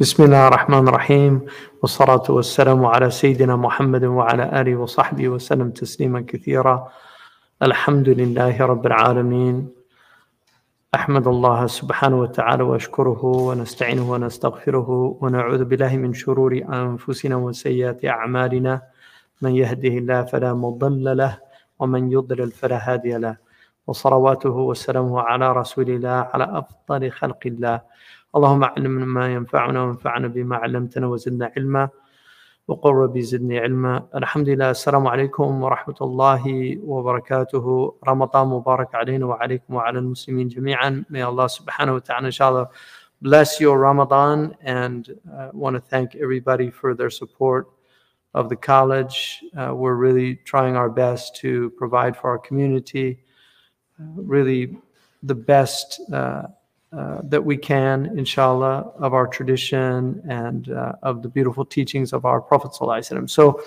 بسم الله الرحمن الرحيم والصلاة والسلام على سيدنا محمد وعلى آله وصحبه وسلم تسليما كثيرا الحمد لله رب العالمين أحمد الله سبحانه وتعالى وأشكره ونستعينه ونستغفره ونعوذ بالله من شرور أنفسنا وسيئات أعمالنا من يهده الله فلا مضل له ومن يضلل فلا هادي له وصلواته وسلامه على رسول الله على أفضل خلق الله اللهم علمنا ما ينفعنا وانفعنا بما علمتنا وزدنا علما وقل ربي زدني علما الحمد لله السلام عليكم ورحمة الله وبركاته رمضان مبارك علينا وعليكم وعلى المسلمين جميعا May Allah subhanahu wa ta'ala inshallah bless your Ramadan and uh, want to thank everybody for their support of the college. Uh, we're really trying our best to provide for our community, uh, really the best uh, uh, that we can, inshallah, of our tradition and uh, of the beautiful teachings of our Prophet. So,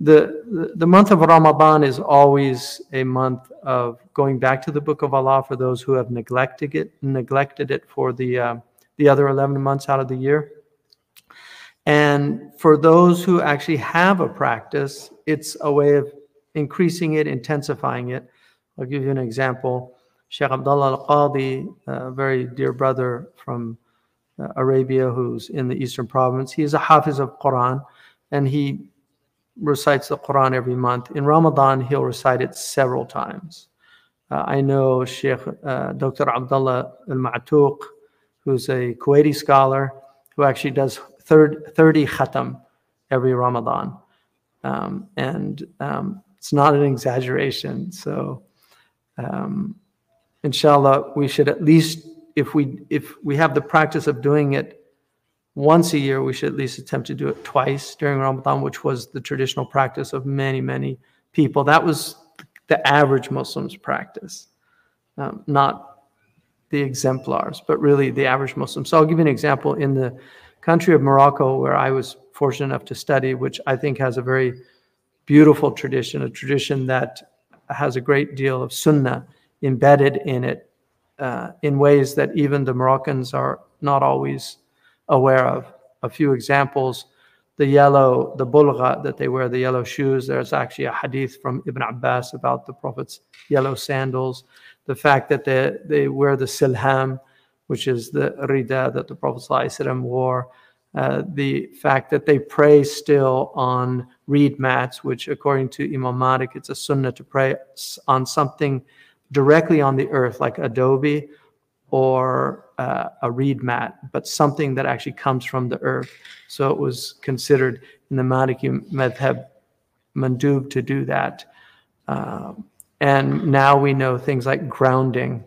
the, the, the month of Ramadan is always a month of going back to the Book of Allah for those who have neglected it, neglected it for the, uh, the other 11 months out of the year. And for those who actually have a practice, it's a way of increasing it, intensifying it. I'll give you an example. Sheikh Abdullah Al Qadi, a very dear brother from uh, Arabia who's in the Eastern Province, he is a Hafiz of Quran and he recites the Quran every month. In Ramadan, he'll recite it several times. Uh, I know Sheikh uh, Dr. Abdullah Al Ma'tuq, who's a Kuwaiti scholar who actually does 30 khatam every Ramadan. Um, and um, it's not an exaggeration. So, um, inshallah, we should at least, if we if we have the practice of doing it once a year, we should at least attempt to do it twice during Ramadan, which was the traditional practice of many, many people. That was the average Muslim's practice, um, not the exemplars, but really the average Muslim. So I'll give you an example in the country of Morocco, where I was fortunate enough to study, which I think has a very beautiful tradition, a tradition that has a great deal of sunnah embedded in it uh, in ways that even the Moroccans are not always aware of. A few examples the yellow, the bulgha that they wear, the yellow shoes. There's actually a hadith from Ibn Abbas about the Prophet's yellow sandals. The fact that they, they wear the silham, which is the rida that the Prophet ﷺ wore. Uh, the fact that they pray still on reed mats, which according to Imam Malik, it's a sunnah to pray on something directly on the earth, like adobe or uh, a reed mat, but something that actually comes from the earth. So it was considered in the Maliki madhab mandub to do that. Um, and now we know things like grounding.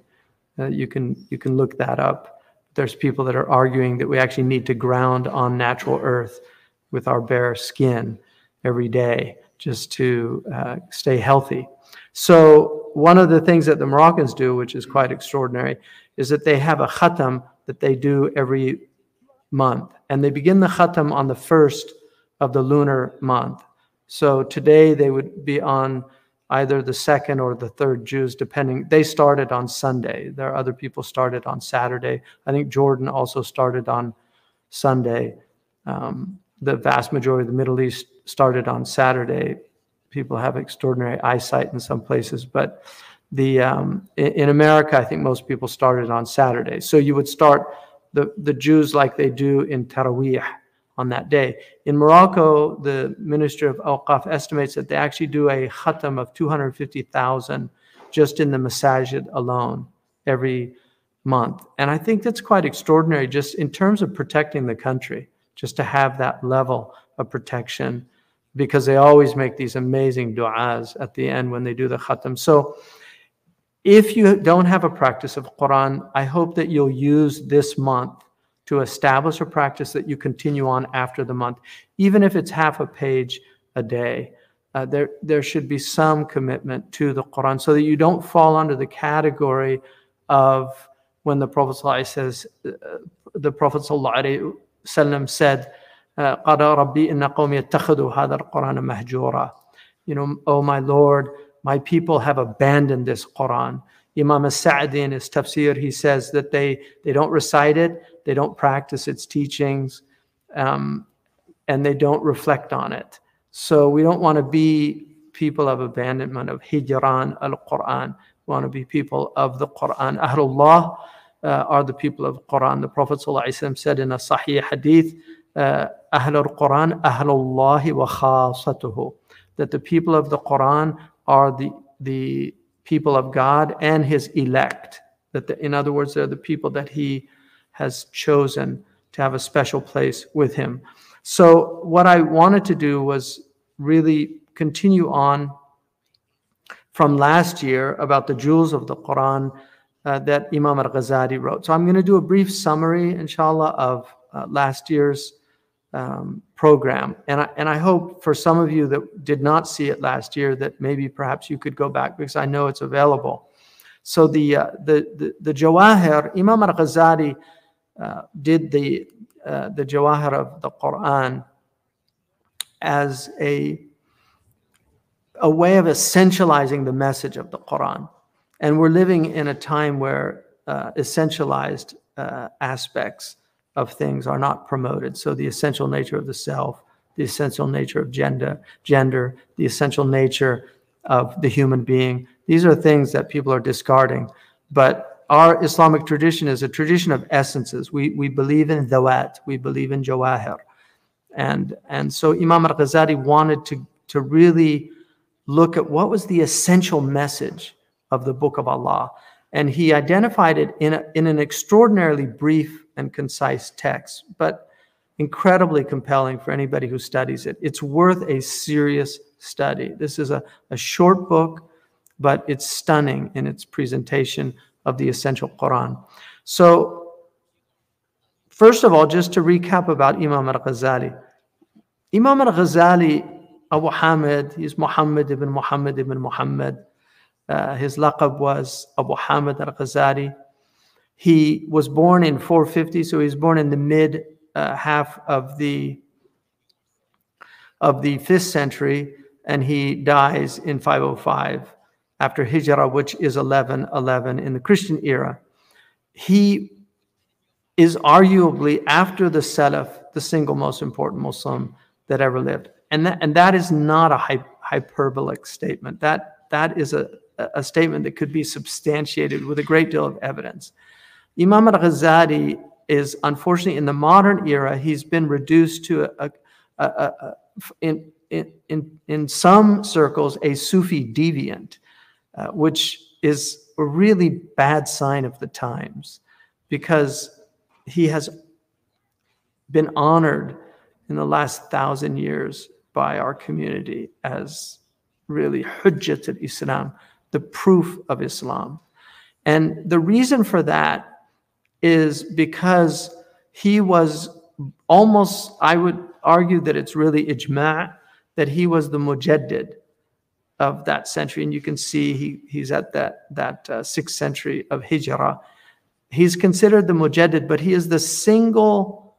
Uh, you can you can look that up. There's people that are arguing that we actually need to ground on natural earth with our bare skin every day just to uh, stay healthy. So one of the things that the Moroccans do, which is quite extraordinary, is that they have a khatam that they do every month. And they begin the khatam on the first of the lunar month. So today they would be on either the second or the third juz, depending. They started on Sunday. There are other people started on Saturday. I think Jordan also started on Sunday. Um, the vast majority of the Middle East started on Saturday people have extraordinary eyesight in some places, but the um, in, America, I think most people started on Saturday. So you would start the, the juz like they do in Taraweeh on that day. In Morocco, the Ministry of Awqaf estimates that they actually do a khatam of 250,000 just in the masajid alone every month. And I think that's quite extraordinary just in terms of protecting the country, just to have that level of protection because they always make these amazing du'as at the end when they do the khatam. So if you don't have a practice of Quran, I hope that you'll use this month to establish a practice that you continue on after the month, even if it's half a page a day. Uh, there, there should be some commitment to the Quran so that you don't fall under the category of when the Prophet says, uh, the Prophet said, قال ربي إن قومي اتخذوا هذا القرآن مهجورا You know, oh my Lord, my people have abandoned this Quran. Imam al-Sa'di in his tafsir, he says that they, they don't recite it, they don't practice its teachings, um, and they don't reflect on it. So we don't want to be people of abandonment of hijran al-Quran. We want to be people of the Quran. Ahlullah uh, are the people of the Quran. The Prophet ﷺ said in a Sahih hadith, uh, Ahlul Quran, Ahlullahi wa khasatuhu. That the people of the Quran are the, the people of God and his elect. That the, in other words, they're the people that he has chosen to have a special place with him. So what I wanted to do was really continue on from last year about the jewels of the Quran uh, that Imam al-Ghazali wrote. So I'm going to do a brief summary, inshallah, of uh, last year's um, program. And I, and I hope for some of you that did not see it last year that maybe perhaps you could go back because I know it's available. So the, uh, the, the, the Jawahir, Imam al-Ghazali uh, did the, uh, the Jawahir of the Quran as a, a way of essentializing the message of the Quran. And we're living in a time where uh, essentialized uh, aspects of things are not promoted. So the essential nature of the self, the essential nature of gender, gender, the essential nature of the human being. These are things that people are discarding. But our Islamic tradition is a tradition of essences. We, we believe in dawat, we believe in jawahir. And, and so Imam al-Ghazali wanted to, to really look at what was the essential message of the book of Allah. And he identified it in, a, in an extraordinarily brief and concise text, but incredibly compelling for anybody who studies it. It's worth a serious study. This is a, a short book, but it's stunning in its presentation of the essential Quran. So, first of all, just to recap about Imam al Ghazali. Imam al Ghazali, Abu Hamid, he's Muhammad ibn Muhammad ibn Muhammad. Uh, his laqab was Abu Hamid al Ghazali. He was born in 450, so he was born in the mid uh, half of the of the fifth century, and he dies in 505 after Hijrah, which is 1111 in the Christian era. He is arguably after the Salaf the single most important Muslim that ever lived, and that and that is not a hyperbolic statement. That that is a a statement that could be substantiated with a great deal of evidence. Imam al-Ghazali is unfortunately in the modern era, he's been reduced to a, a, a, in, in, in some circles, a Sufi deviant, uh, which is a really bad sign of the times because he has been honored in the last thousand years by our community as really Hujjat al-Islam, the proof of Islam. And the reason for that is because he was almost, I would argue that it's really ijma' that he was the mujaddid of that century. And you can see he, he's at that, that uh, sixth century of Hijrah. He's considered the mujaddid, but he is the single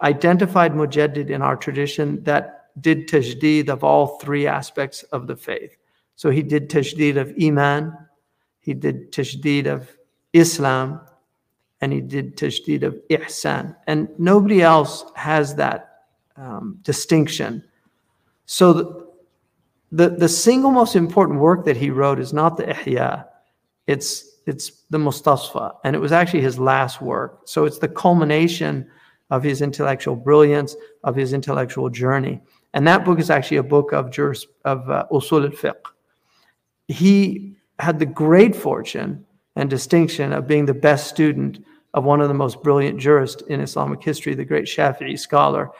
identified mujaddid in our tradition that did tajdeed of all three aspects of the faith. So he did tajdeed of Iman, he did tajdeed of Islam, and he did tajdeed of ihsan. And nobody else has that um, distinction. So the, the, the, single most important work that he wrote is not the Ihya, it's, it's the Mustasfa. And it was actually his last work. So it's the culmination of his intellectual brilliance, of his intellectual journey. And that book is actually a book of, juris, of uh, usul al-fiqh. He had the great fortune and distinction of being the best student of one of the most brilliant jurists in Islamic history, the great Shafi'i scholar,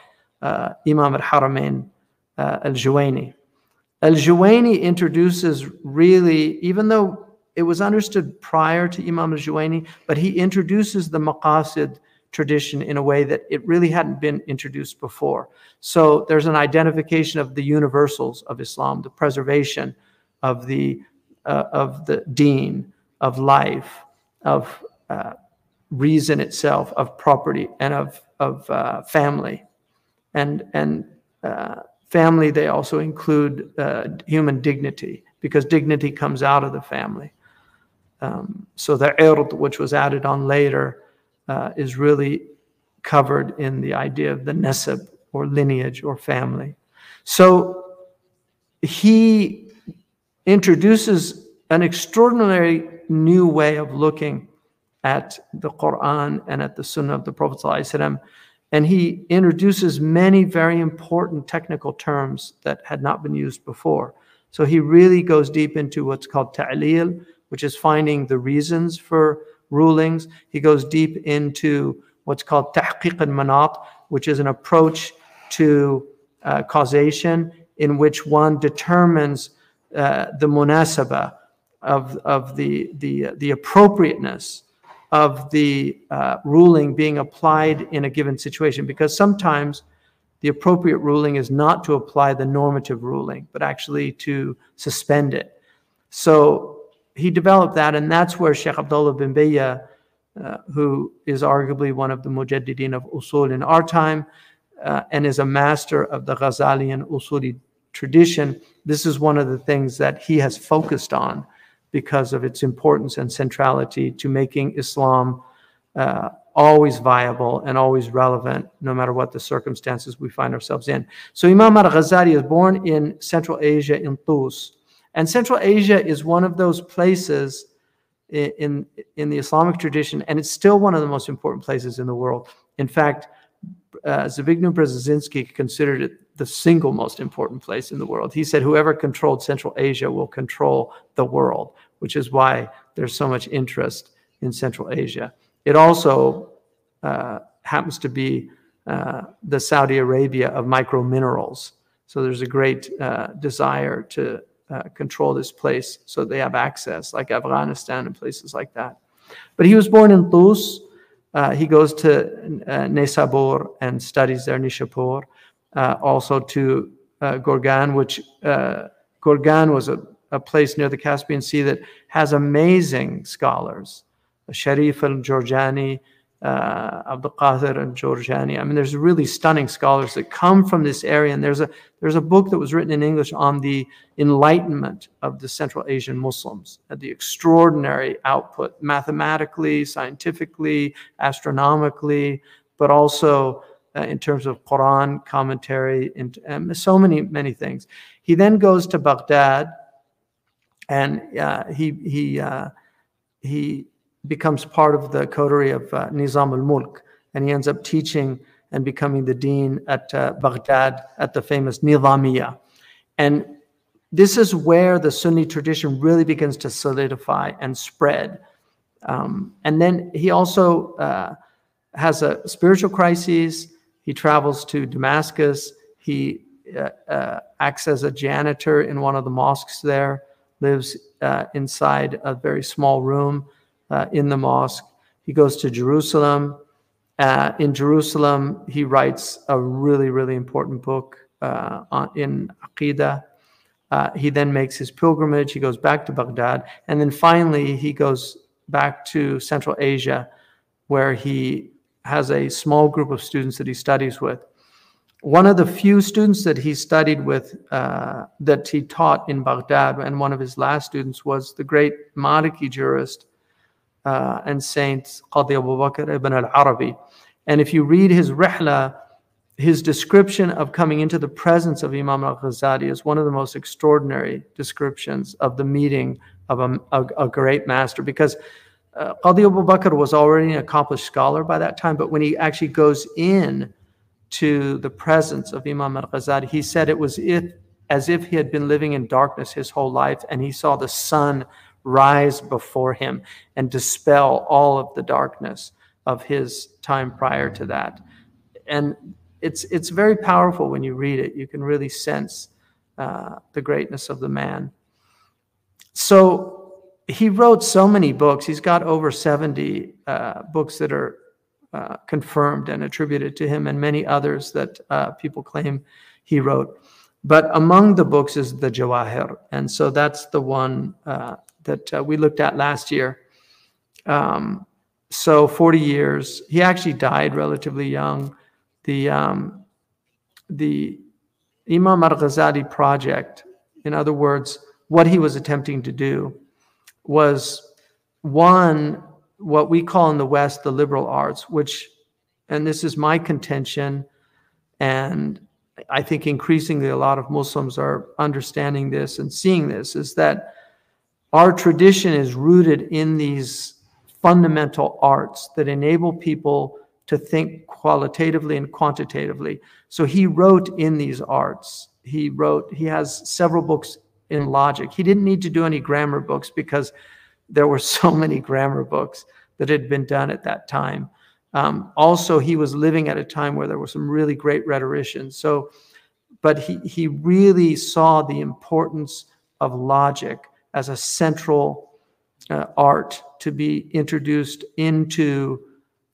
uh, Imam al-Haramain uh, al-Juwayni. Al-Juwayni introduces really, even though it was understood prior to Imam al-Juwayni, but he introduces the maqasid tradition in a way that it really hadn't been introduced before. So there's an identification of the universals of Islam, the preservation of the uh, of the deen, of life, of uh, reason itself of property and of, of uh, family. And, and uh, family, they also include uh, human dignity because dignity comes out of the family. Um, so the ird, which was added on later, uh, is really covered in the idea of the nasab or lineage or family. So he introduces an extraordinary new way of looking at the Quran and at the Sunnah of the Prophet ﷺ, and he introduces many very important technical terms that had not been used before. So he really goes deep into what's called ta'lil, which is finding the reasons for rulings. He goes deep into what's called tahqiq al-manat, which is an approach to uh, causation in which one determines uh, the munasaba of, of the, the, the appropriateness of the uh, ruling being applied in a given situation because sometimes the appropriate ruling is not to apply the normative ruling, but actually to suspend it. So he developed that, and that's where Sheikh Abdullah bin Bayya, uh, who is arguably one of the mujaddidin of usul in our time, uh, and is a master of the Ghazalian usuli tradition, this is one of the things that he has focused on because of its importance and centrality to making Islam uh, always viable and always relevant, no matter what the circumstances we find ourselves in. So Imam al-Ghazali is born in Central Asia in Tus. And Central Asia is one of those places in, in, in the Islamic tradition, and it's still one of the most important places in the world. In fact, uh, Zbigniew Brzezinski considered it the single most important place in the world. He said, whoever controlled Central Asia will control the world, which is why there's so much interest in Central Asia. It also uh, happens to be uh, the Saudi Arabia of micro minerals. So there's a great uh, desire to uh, control this place so they have access, like Afghanistan and places like that. But he was born in Tus. Uh, he goes to uh, Nesabur and studies there, Nishapur, also to uh, Gorgan, which uh, Gorgan was a, a, place near the Caspian Sea that has amazing scholars. Sharif al-Jurjani, uh, Abdul Qadir and Jurjani. I mean, there's really stunning scholars that come from this area. And there's a, there's a book that was written in English on the enlightenment of the Central Asian Muslims, and the extraordinary output mathematically, scientifically, astronomically, but also uh, in terms of Quran commentary and, and, so many, many things. He then goes to Baghdad and uh, he, he, uh, he becomes part of the coterie of uh, Nizam al-Mulk, and he ends up teaching and becoming the dean at uh, Baghdad at the famous Nizamiya. And this is where the Sunni tradition really begins to solidify and spread. Um, and then he also uh, has a spiritual crisis. He travels to Damascus. He uh, uh, acts as a janitor in one of the mosques there, lives uh, inside a very small room uh, in the mosque. He goes to Jerusalem. Uh, in Jerusalem, he writes a really, really important book uh, on, in Aqidah. He then makes his pilgrimage. He goes back to Baghdad. And then finally, he goes back to Central Asia, where he has a small group of students that he studies with. One of the few students that he studied with, uh, that he taught in Baghdad, and one of his last students was the great Maliki jurist uh, and Saint Qadi Abu Bakr ibn al-Arabi. And if you read his Rihla, his description of coming into the presence of Imam al-Ghazali is one of the most extraordinary descriptions of the meeting of a, a, a great master because uh, Qadi Abu Bakr was already an accomplished scholar by that time, but when he actually goes in to the presence of Imam al-Ghazali, he said it was as if he had been living in darkness his whole life and he saw the sun rise before him and dispel all of the darkness of his time prior to that. And it's, it's very powerful when you read it. You can really sense uh, the greatness of the man. So he wrote so many books. He's got over 70 uh, books that are uh, confirmed and attributed to him, and many others that uh, people claim he wrote. But among the books is the Jawahir. And so that's the one uh, that uh, we looked at last year. Um, so 40 years. He actually died relatively young. The um, the Imam al-Ghazali project, in other words, what he was attempting to do was one what we call in the West the liberal arts, which and this is my contention, and I think increasingly a lot of Muslims are understanding this and seeing this, is that our tradition is rooted in these fundamental arts that enable people to think qualitatively and quantitatively. So he wrote in these arts. He wrote, he has several books in logic. He didn't need to do any grammar books because there were so many grammar books that had been done at that time. Um, also, he was living at a time where there were some really great rhetoricians. So, but he, he really saw the importance of logic as a central uh, art to be introduced into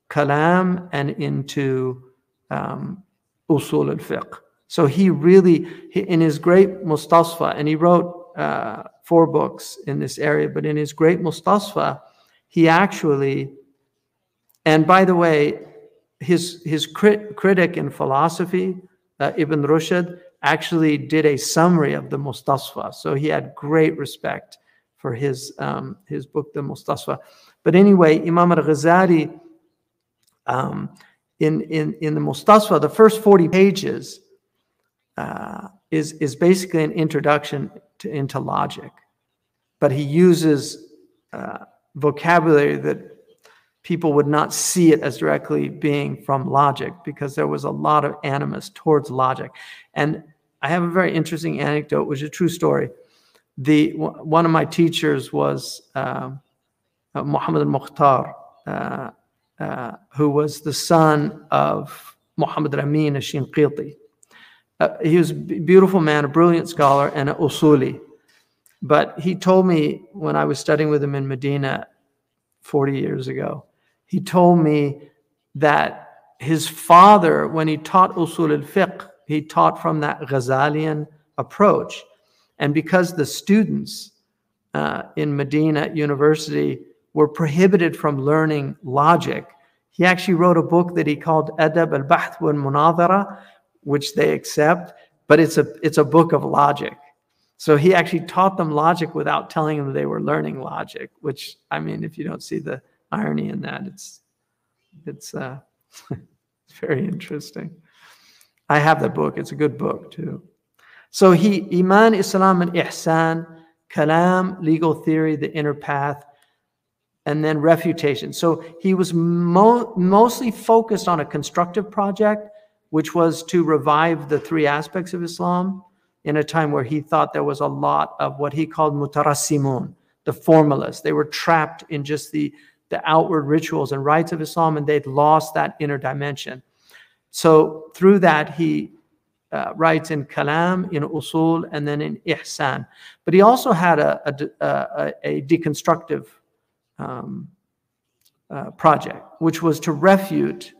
kalam and into um, usul al-fiqh. So he really, in his great Mustasfa, and he wrote uh, four books in this area, but in his great Mustasfa, he actually, and by the way, his, his crit, critic in philosophy, uh, Ibn Rushd, actually did a summary of the Mustasfa. So he had great respect for his, um, his book, the Mustasfa. But anyway, Imam al-Ghazali, um, in, in, in the Mustasfa, the first 40 pages uh, is, is basically an introduction to, into logic. But he uses uh, vocabulary that people would not see it as directly being from logic because there was a lot of animus towards logic. And I have a very interesting anecdote, which is a true story. The one of my teachers was uh, uh Muhammad al-Mukhtar, uh, uh, who was the son of Muhammad al-Amin al-Shinqiti. Uh, he was a beautiful man, a brilliant scholar, and an usuli. But he told me when I was studying with him in Medina 40 years ago, he told me that his father, when he taught usul al-fiqh, he taught from that Ghazalian approach. And because the students uh, in Medina University were prohibited from learning logic, he actually wrote a book that he called Adab al-Bahth wal Munadhara, which they accept, but it's a, it's a book of logic. So he actually taught them logic without telling them they were learning logic, which, I mean, if you don't see the irony in that, it's, it's, uh, very interesting. I have the book. It's a good book too. So he Iman, Islam, and Ihsan, Kalam, legal theory, the inner path, and then refutation. So he was mo mostly focused on a constructive project, which was to revive the three aspects of Islam in a time where he thought there was a lot of what he called mutarassimun, the formalists. They were trapped in just the, the outward rituals and rites of Islam, and they'd lost that inner dimension. So through that, he uh, writes in Kalam, in Usul, and then in Ihsan. But he also had a, a, a, a deconstructive um, uh, project, which was to refute,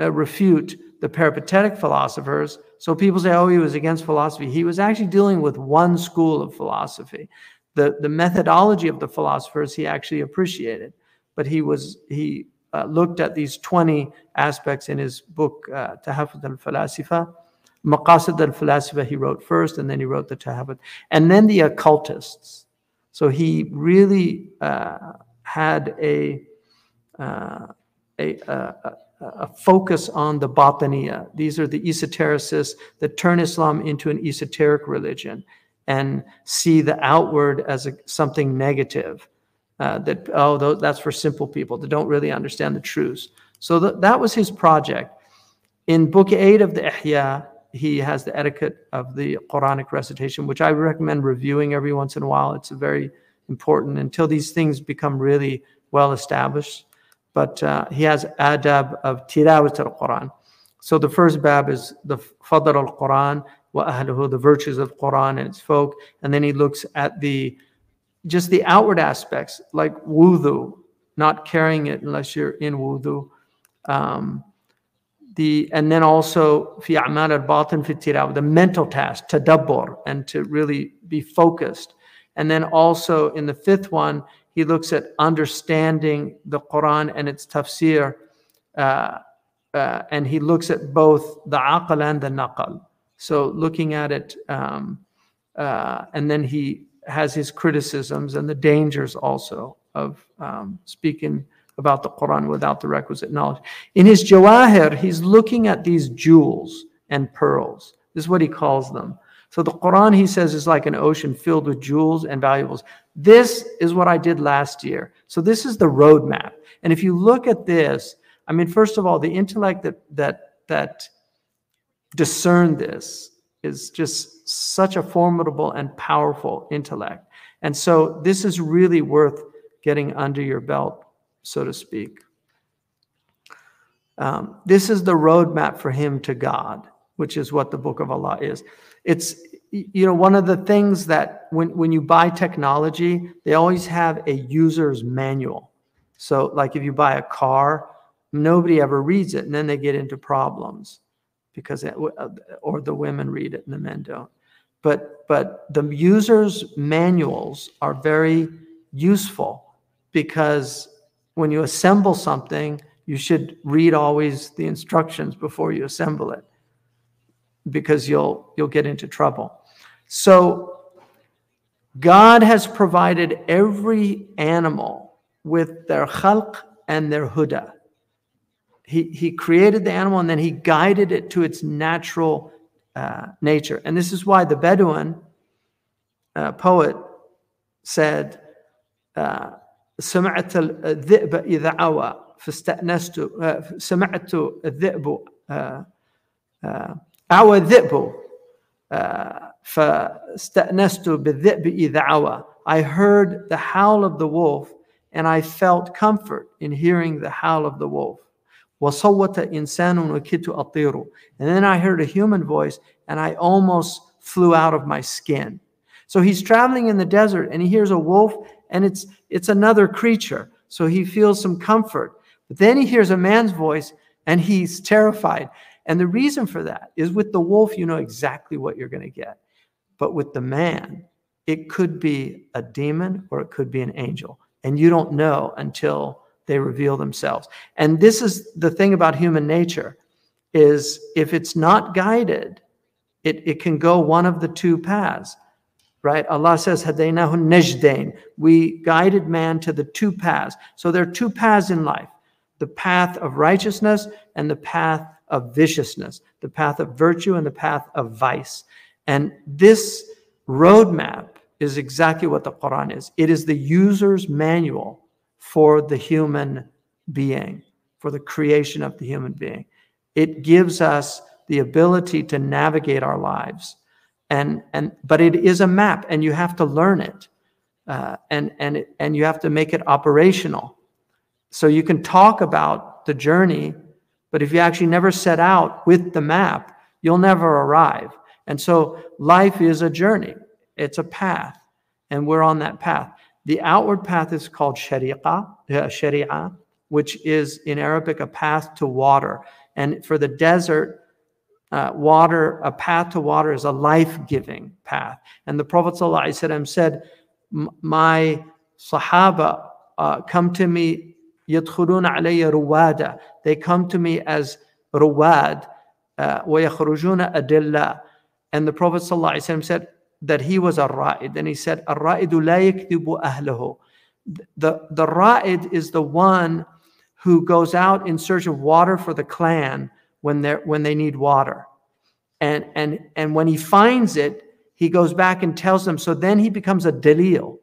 uh, refute the peripatetic philosophers. So people say, oh, he was against philosophy. He was actually dealing with one school of philosophy. The, the methodology of the philosophers he actually appreciated, but he was he uh, looked at these 20 aspects in his book, uh, Tahafut al-Falasifa. Maqasid al-Falasifa he wrote first, and then he wrote the Tahafut. And then the occultists. So he really uh, had a, uh, a, a, a, focus on the Batiniya. These are the esotericists that turn Islam into an esoteric religion and see the outward as a, something negative uh, that, oh, that's for simple people that don't really understand the truths. So th that was his project. In book eight of the Ihya, he has the etiquette of the Quranic recitation, which I recommend reviewing every once in a while. It's very important until these things become really well established. But uh, he has adab of tilawat al-Quran. So the first bab is the fadl al-Quran, wa ahluhu, the virtues of Quran and its folk. And then he looks at the just the outward aspects like wudu, not carrying it unless you're in wudu. Um, the, and then also fi a'mal al-batin fi the mental task, tadabbur, and to really be focused. And then also in the fifth one, he looks at understanding the Quran and its tafsir, uh, uh, and he looks at both the aql and the naqal. So looking at it, um, uh, and then he has his criticisms and the dangers also of um, speaking about the Quran without the requisite knowledge. In his Jawahir, he's looking at these jewels and pearls. This is what he calls them. So the Quran, he says, is like an ocean filled with jewels and valuables. This is what I did last year. So this is the roadmap. And if you look at this, I mean, first of all, the intellect that that that discerned this is just such a formidable and powerful intellect. And so this is really worth getting under your belt, so to speak. Um, this is the roadmap for him to God, which is what the book of Allah is. It's, you know, one of the things that when, when you buy technology, they always have a user's manual. So, like if you buy a car, nobody ever reads it, and then they get into problems because, it, uh, or the women read it and the men don't but but the users manuals are very useful because when you assemble something you should read always the instructions before you assemble it because you'll you'll get into trouble so god has provided every animal with their khalq and their huda he, he created the animal and then he guided it to its natural uh, nature. And this is why the Bedouin uh, poet said, سمعت الذئب إذا عوى فاستأنست سمعت الذئب عوى الذئب فاستأنست بالذئب إذا عوى I heard the howl of the wolf and I felt comfort in hearing the howl of the wolf. وصوت إنسان وكدت أطير and then I heard a human voice and I almost flew out of my skin. So he's traveling in the desert and he hears a wolf and it's it's another creature. So he feels some comfort. But then he hears a man's voice and he's terrified. And the reason for that is with the wolf, you know exactly what you're going to get. But with the man, it could be a demon or it could be an angel. And you don't know until they reveal themselves. And this is the thing about human nature is if it's not guided, it, it can go one of the two paths. Right? Allah says, Hadaynahu najdain. We guided man to the two paths. So there are two paths in life the path of righteousness and the path of viciousness, the path of virtue and the path of vice. And this roadmap is exactly what the Quran is. It is the user's manual for the human being, for the creation of the human being. It gives us the ability to navigate our lives. And, and but it is a map and you have to learn it. Uh, and and it, and you have to make it operational. So you can talk about the journey, but if you actually never set out with the map, you'll never arrive. And so life is a journey. It's a path, and we're on that path. The outward path is called sharia, uh, which is in Arabic a path to water. And for the desert, uh, water, a path to water is a life-giving path. And the Prophet said, my Sahaba uh, come to me, يدخلون علي روادا they come to me as رواد uh, ويخرجون أدلة. And the Prophet ﷺ said that he was a ra'id. And he said الرائد لا يكذب أهله. The, the ra'id is the one who goes out in search of water for the clan when they when they need water. And and and when he finds it he goes back and tells them. So then he becomes a dalil."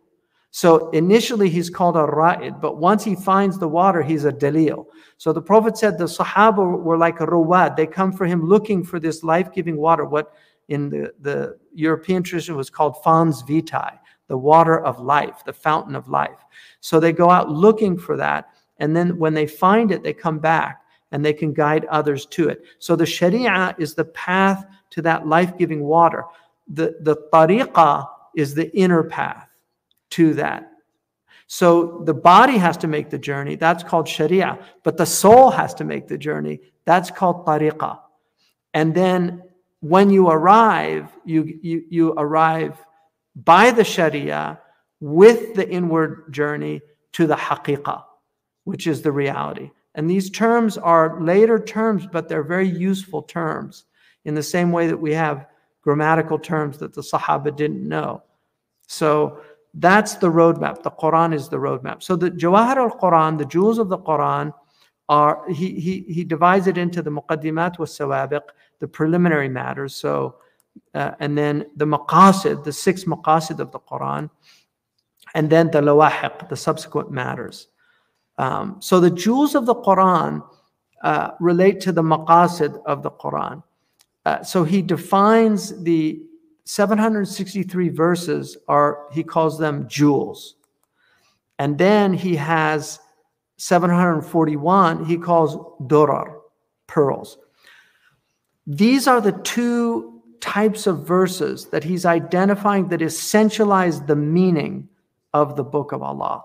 So initially he's called a ra'id, but once he finds the water, he's a dalil. So the Prophet said the Sahaba were like a ruwad. They come for him looking for this life-giving water. What in the, the European tradition was called fons vitae, the water of life, the fountain of life. So they go out looking for that. And then when they find it, they come back and they can guide others to it. So the Sharia is the path to that life giving water. The, the tariqah is the inner path to that. So the body has to make the journey. That's called Sharia. But the soul has to make the journey. That's called tariqah. And then when you arrive, you, you, you arrive by the Sharia with the inward journey to the haqiqah, which is the reality. And these terms are later terms, but they're very useful terms in the same way that we have grammatical terms that the Sahaba didn't know. So That's the roadmap. The Quran is the roadmap. So the Jawahir al-Quran, the jewels of the Quran, are he he he divides it into the muqaddimat was sawabiq, the preliminary matters. So uh, and then the maqasid, the six maqasid of the Quran, and then the lawahiq, the subsequent matters. Um, so the jewels of the Quran uh, relate to the maqasid of the Quran. Uh, so he defines the 763 verses are he calls them jewels. And then he has 741 he calls durar, pearls. These are the two types of verses that he's identifying that essentialize the meaning of the book of Allah.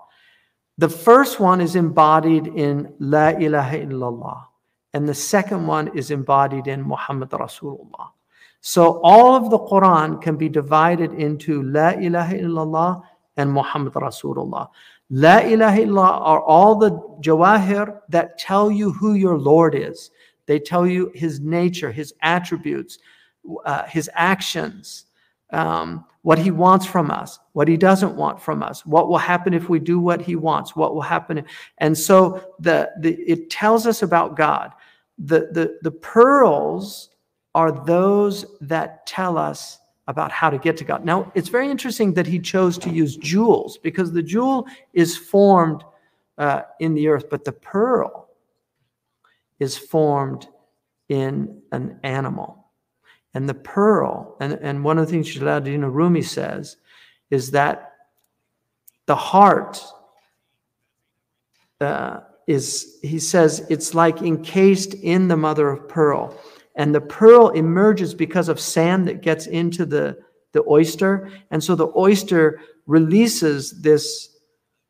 The first one is embodied in La ilaha illallah, and the second one is embodied in Muhammad Rasulullah. So all of the Quran can be divided into La ilaha illallah and Muhammad Rasulullah. La ilaha illallah are all the jawahir that tell you who your Lord is. They tell you his nature, his attributes, uh, his actions, um, what he wants from us, what he doesn't want from us, what will happen if we do what he wants, what will happen. And so the, the it tells us about God. The, the, the pearls are those that tell us about how to get to God. Now, it's very interesting that he chose to use jewels because the jewel is formed uh, in the earth, but the pearl is formed in an animal. And the pearl, and, and one of the things Jalaluddin Rumi says is that the heart uh, is, he says, it's like encased in the mother of pearl and the pearl emerges because of sand that gets into the, the oyster. And so the oyster releases this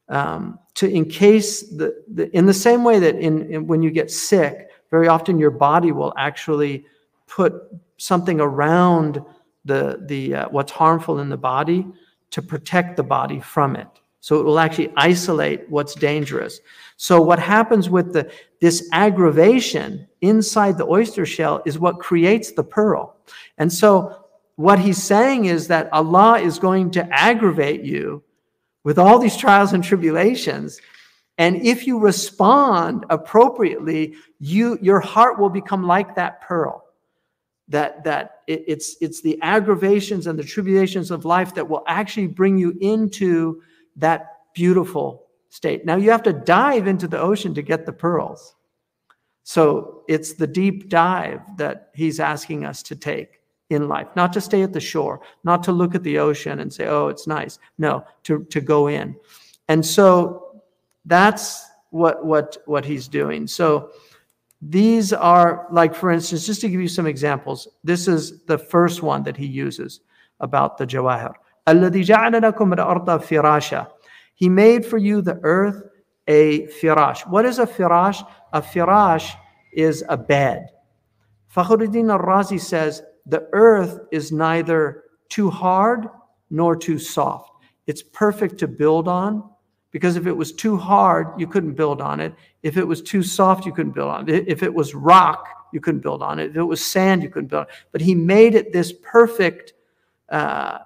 um, to encase the, the, in the same way that in, in, when you get sick, very often your body will actually put something around the, the uh, what's harmful in the body to protect the body from it. So it will actually isolate what's dangerous. So what happens with the this aggravation inside the oyster shell is what creates the pearl. And so what he's saying is that Allah is going to aggravate you with all these trials and tribulations. And if you respond appropriately, you your heart will become like that pearl. That that it, it's it's the aggravations and the tribulations of life that will actually bring you into that beautiful state. Now you have to dive into the ocean to get the pearls. So it's the deep dive that he's asking us to take in life, not to stay at the shore, not to look at the ocean and say, oh, it's nice. No, to, to go in. And so that's what, what, what he's doing. So these are, like, for instance, just to give you some examples, this is the first one that he uses about the jawahir. الذي جعل لكم الأرض فراشا he made for you the earth a firash. What is a firash? A firash is a bed. Fakhruddin al-Razi says the earth is neither too hard nor too soft. It's perfect to build on because if it was too hard, you couldn't build on it. If it was too soft, you couldn't build on it. If it was rock, you couldn't build on it. If it was sand, you couldn't build on it. But he made it this perfect uh,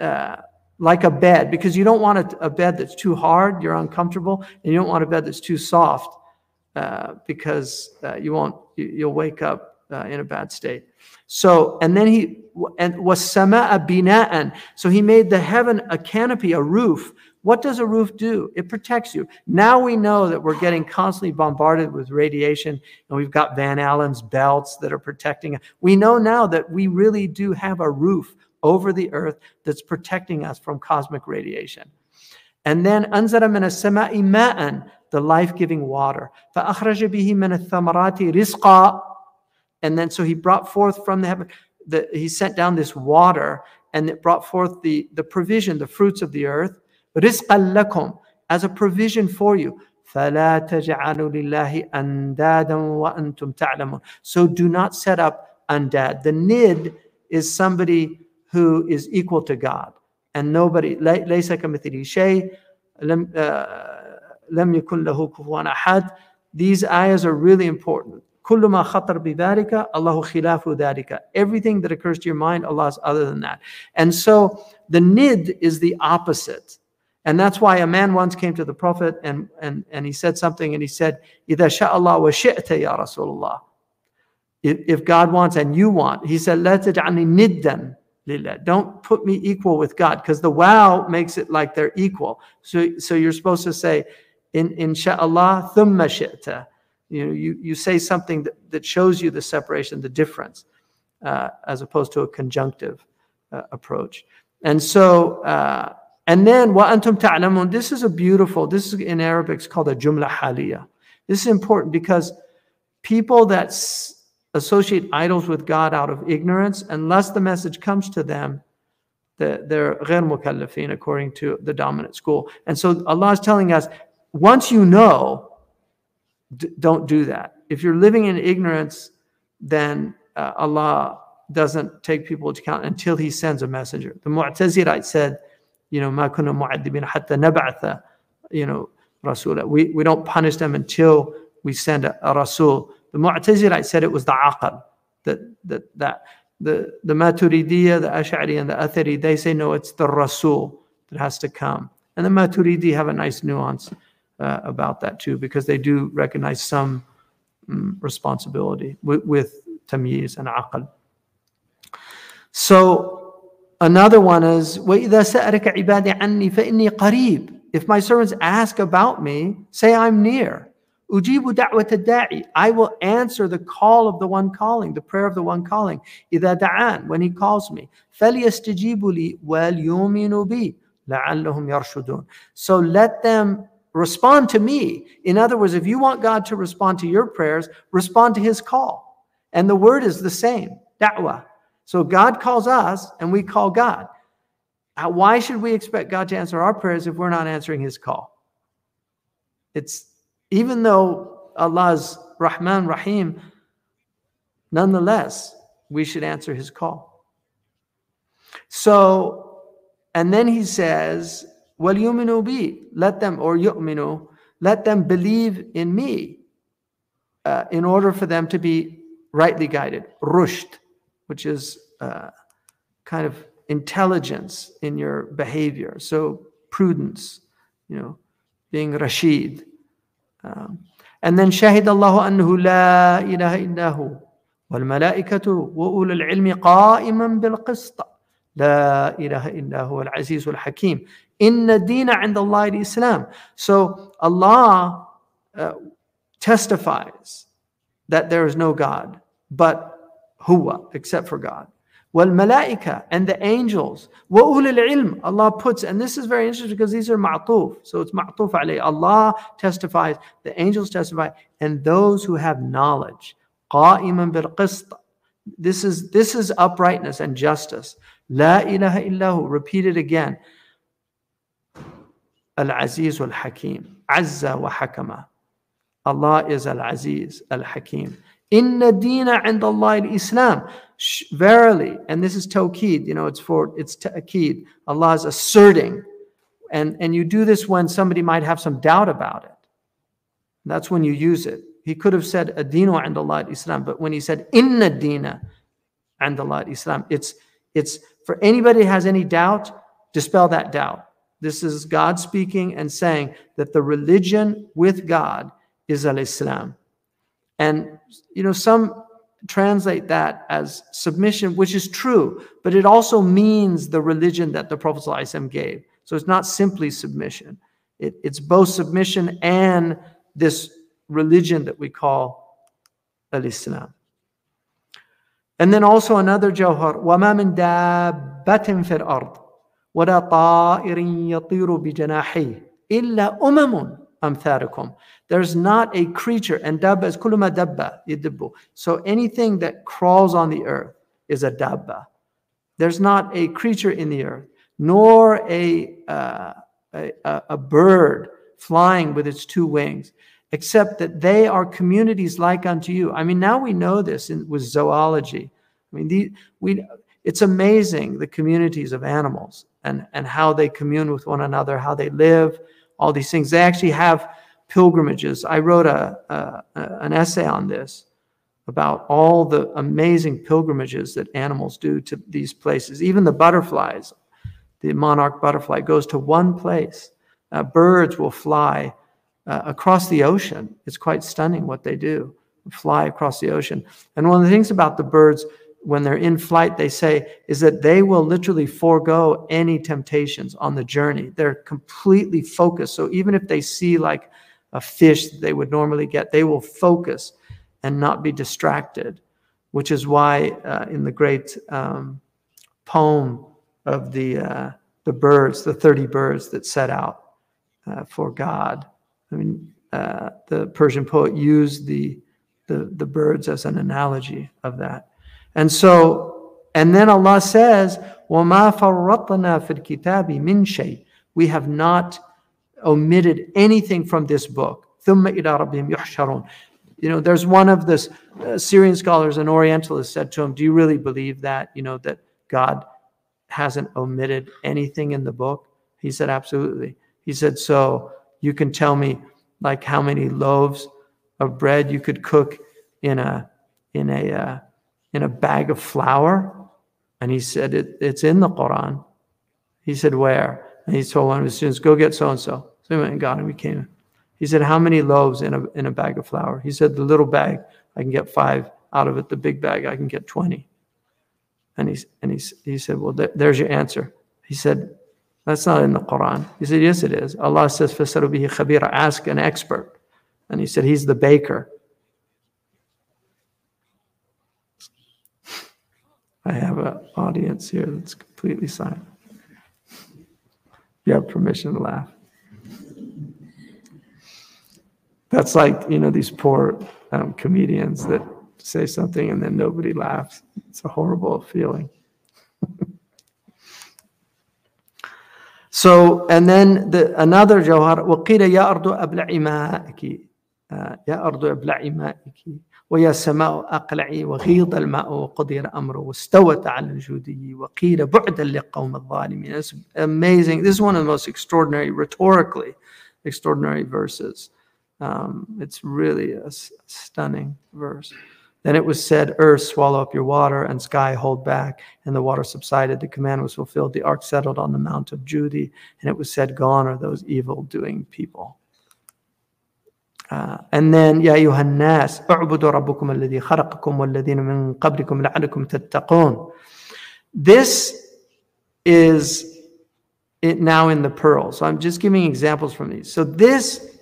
uh, like a bed because you don't want a, a, bed that's too hard, you're uncomfortable, and you don't want a bed that's too soft uh, because uh, you won't, you, will wake up uh, in a bad state. So, and then he, and was sama'a bina'an. So he made the heaven a canopy, a roof. What does a roof do? It protects you. Now we know that we're getting constantly bombarded with radiation and we've got Van Allen's belts that are protecting us. We know now that we really do have a roof over the earth that's protecting us from cosmic radiation. And then anzara min as-sama'i ma'an, the life-giving water. فَأَخْرَجَ بِهِ مِنَ الثَّمَرَاتِ رِزْقًا And then so he brought forth from the heaven, the, he sent down this water and it brought forth the, the provision, the fruits of the earth. رِزْقًا لَكُمْ As a provision for you. فَلَا تَجْعَلُوا لِلَّهِ أَنْدَادًا وَأَنْتُمْ تَعْلَمُونَ So do not set up undad. The nid is somebody who is equal to God. And nobody, ليس كمثله شيء لم, لم يكن له كفوا أحد. These ayahs are really important. كل ما خطر بذلك الله خلاف ذلك. Everything that occurs to your mind, Allah is other than that. And so the nid is the opposite. And that's why a man once came to the Prophet and, and, and he said something and he said, إِذَا شَاءَ اللَّهُ وَشِئْتَ يَا رَسُولَ اللَّهِ if God wants and you want, he said, "Let تجعلني ندا لله. don't put me equal with God because the wow makes it like they're equal. So, so you're supposed to say, in insha'Allah, thumma shi'ta. You know, you, you say something that, that shows you the separation, the difference, uh, as opposed to a conjunctive uh, approach. And so, uh, and then wa antum ta'lamun. This is a beautiful. This is in Arabic. It's called a jumla haliya. This is important because people that associate idols with God out of ignorance, unless the message comes to them, they're غير مكلفين according to the dominant school. And so Allah is telling us, once you know, don't do that. If you're living in ignorance, then uh, Allah doesn't take people into account until He sends a messenger. The Mu'tazilite said, you know, ما كنا معذبين حتى نبعث, you know, رسولا. We, we don't punish them until we send a, a Rasul. The Mu'tazilite said it was the aqal, that, that, that the, the Maturidiyya, the Ash'ari, and the Athari, they say no, it's the Rasul that has to come. And the Maturidi have a nice nuance uh, about that too, because they do recognize some um, responsibility with, with tamyiz and aqal. So another one is, وَإِذَا سَأَرَكَ عِبَادِ عَنِّي فَإِنِّي قَرِيبٌ If my servants ask about me, say I'm near. Ujibu da'wat da'i. I will answer the call of the one calling, the prayer of the one calling. إذا دعان, when he calls me. فَلْيَسْتَجِيبُوا لِي وَلْيُؤْمِنُوا بِي لَعَلَّهُمْ يَرْشُدُونَ So let them respond to me. In other words, if you want God to respond to your prayers, respond to his call. And the word is the same, da'wah. So God calls us and we call God. Why should we expect God to answer our prayers if we're not answering his call? It's even though Allah's Rahman Rahim, nonetheless, we should answer his call. So, and then he says, Well, yuminu let them, or yu'minu, let them believe in me uh, in order for them to be rightly guided. Rushd, which is uh, kind of intelligence in your behavior. So, prudence, you know, being Rashid. And then شهد الله أنه لا إله إلا هو والملائكة وأولو العلم قائما بالقسط. لا إله إلا هو العزيز الحكيم. إن الدين عند الله الإسلام. So Allah uh, testifies that there is no God but huwa except for God. والملائكة and the angels وأولي العلم Allah puts and this is very interesting because these are ma'tuf so it's ma'tuf alayh Allah testifies the angels testify and those who have knowledge قائما بالقسط this is this is uprightness and justice لا إله إلا هو repeat it again العزيز الحكيم عز وحكم Allah is al-Aziz al-Hakim Inna dina and Allah Islam. Verily, and this is tawqid, you know, it's for it's ta'kid. Allah is asserting. And, and you do this when somebody might have some doubt about it. That's when you use it. He could have said adinu and Allah Islam, but when he said inna dina and Allah Islam, it's it's for anybody has any doubt, dispel that doubt. This is God speaking and saying that the religion with God is al Islam. And, you know, some translate that as submission, which is true, but it also means the religion that the Prophet ﷺ gave. So it's not simply submission, it, it's both submission and this religion that we call Al Islam. And then also another jawhar, وَمَا مِن دَابَّةٍ فِي الْأَرْضِ وَلَا طَائِرٍ يَطِيرُ بِجَنَاحِهِ إِلَّا أُمَمٌ أَمْثَالُكُمْ there's not a creature, and dabba is kuluma dabba, yidibbu. So anything that crawls on the earth is a dabba. There's not a creature in the earth, nor a, uh, a, a bird flying with its two wings, except that they are communities like unto you. I mean, now we know this in, with zoology. I mean, the, we, it's amazing the communities of animals and, and how they commune with one another, how they live, all these things. They actually have pilgrimages. I wrote a, a, an essay on this about all the amazing pilgrimages that animals do to these places. Even the butterflies, the monarch butterfly goes to one place Uh, birds will fly uh, across the ocean. It's quite stunning what they do fly across the ocean. And one of the things about the birds, when they're in flight, they say, is that they will literally forego any temptations on the journey. They're completely focused. So even if they see like a fish that they would normally get, they will focus and not be distracted, which is why uh, in the great um, poem of the, uh, the birds, the 30 birds that set out uh, for God, I mean, uh, the Persian poet used the, the, the birds as an analogy of that. And so, and then Allah says, وَمَا فَرَّطْنَا فِي الْكِتَابِ مِنْ شَيْءٍ We have not omitted anything from this book. ثُمَّ إِلَىٰ رَبِّهِمْ يُحْشَرُونَ You know, there's one of the uh, Syrian scholars, an Orientalist, said to him, Do you really believe that? You know, that God hasn't omitted anything in the book? He said, Absolutely. He said, So you can tell me like how many loaves of bread you could cook in a in a uh, in a bag of flour? And he said, it, It's in the Quran. He said, Where? And he told one of his students, Go get so and so. So he went and got him. He came. He said, How many loaves in a, in a bag of flour? He said, The little bag, I can get five out of it. The big bag, I can get 20. And he, and he, he said, Well, there's your answer. He said, That's not in the Quran. He said, Yes, it is. Allah says, ask an expert. And he said, He's the baker. I have an audience here that's completely silent. You have permission to laugh. That's like, you know, these poor um, comedians that say something and then nobody laughs. It's a horrible feeling. So, and then the, another jawhar, وَقِيلَ يَا أَرْضُ أَبْلَعِ مَاءِكِ يا أرض ابلعي مائك ويا سماء أقلعي وغيض الماء وقضي الأمر واستوت على الجودي وقيل بعدا لقوم الظالمين It's amazing. This is one of the most extraordinary, rhetorically extraordinary verses. Um, it's really a stunning verse. Then it was said, Earth, swallow up your water, and sky, hold back. And the water subsided. The command was fulfilled. The ark settled on the Mount of Judi. And it was said, Gone are those evil doing people. Uh, and then, يا أيها الناس اعبدوا ربكم الذي خلقكم والذين من قبلكم لعلكم تتقون. This is it now in the pearl. So I'm just giving examples from these. So this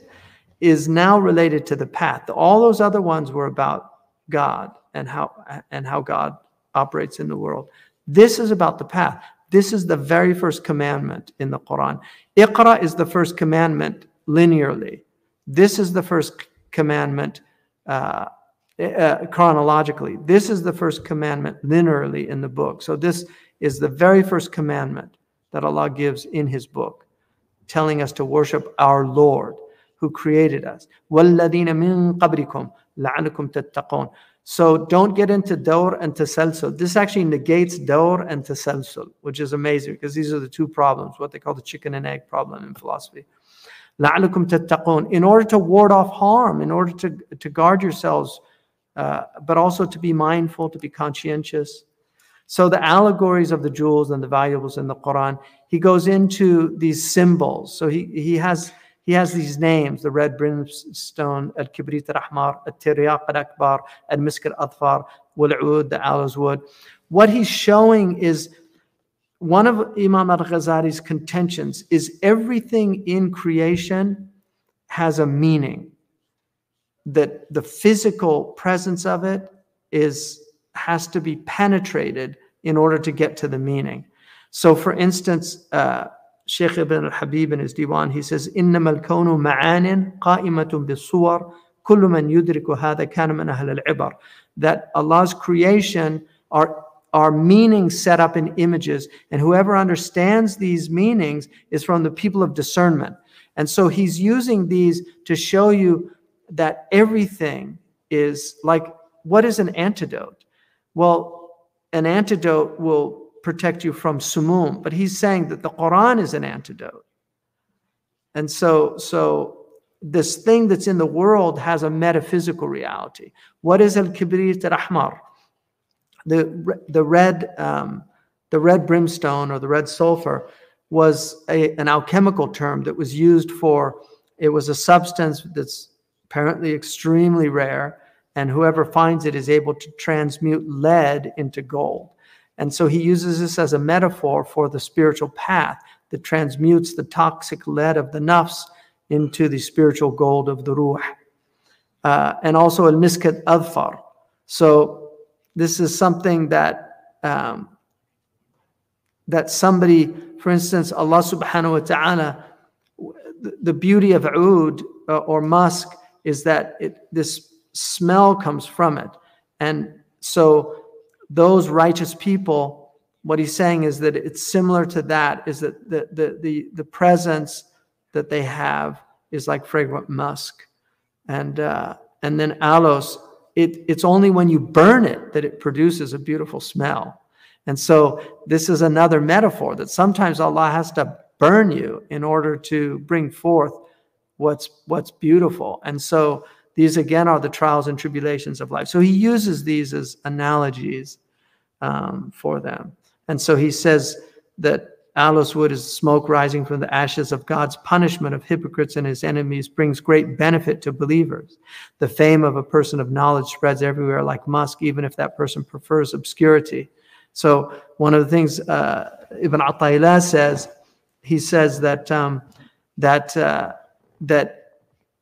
is now related to the path. All those other ones were about God and how and how God operates in the world. This is about the path. This is the very first commandment in the Quran. Iqra is the first commandment linearly. This is the first commandment uh, uh, chronologically. This is the first commandment linearly in the book. So this is the very first commandment that Allah gives in His book, telling us to worship our Lord who created us. وَالَّذِينَ مِن قَبْلِكُمْ لَعَلَكُمْ تَتَّقُونَ So don't get into dawr and tasalsul. This actually negates dawr and tasalsul, which is amazing because these are the two problems, what they call the chicken and egg problem in philosophy. لَعَلَكُمْ تَتَّقُونَ In order to ward off harm, in order to, to guard yourselves, uh, but also to be mindful, to be conscientious. So the allegories of the jewels and the valuables in the Quran, he goes into these symbols. So he, he has he has these names the red brimstone, al kibrit al ahmar, al tiryaq al akbar, al misk al adfar, wal oud, the aloes wood. What he's showing is one of Imam al Ghazali's contentions is everything in creation has a meaning. That the physical presence of it is has to be penetrated in order to get to the meaning. So, for instance, uh, Sheikh Ibn al-Habib in his Diwan, he says, إنما الكون معان قائمة بالصور كل من يدرك هذا كان من أهل العبر. That Allah's creation are, are meanings set up in images, and whoever understands these meanings is from the people of discernment. And so he's using these to show you that everything is like, what is an antidote? Well, an antidote will protect you from sumum. But he's saying that the Quran is an antidote. And so, so this thing that's in the world has a metaphysical reality. What is al-kibrit al-ahmar? The, the red, um, the red brimstone or the red sulfur, was a, an alchemical term that was used for it was a substance that's apparently extremely rare and whoever finds it is able to transmute lead into gold. And so he uses this as a metaphor for the spiritual path that transmutes the toxic lead of the nafs into the spiritual gold of the ruh. Uh, and also al miskat adfar. So this is something that um, that somebody for instance, Allah subhanahu wa ta'ala, the beauty of oud uh, or musk is that it, this smell comes from it. And so those righteous people, what he's saying is that it's similar to that, is that the, the, the, the presence that they have is like fragrant musk. And, uh, and then aloes, it, it's only when you burn it that it produces a beautiful smell. And so this is another metaphor that sometimes Allah has to burn you in order to bring forth what's what's beautiful. And so these again are the trials and tribulations of life. So he uses these as analogies um, for them. And so he says that aloes wood is smoke rising from the ashes of God's punishment of hypocrites and his enemies brings great benefit to believers. The fame of a person of knowledge spreads everywhere like musk, even if that person prefers obscurity. So one of the things uh, Ibn Ata'illah says, he says that um, that uh, that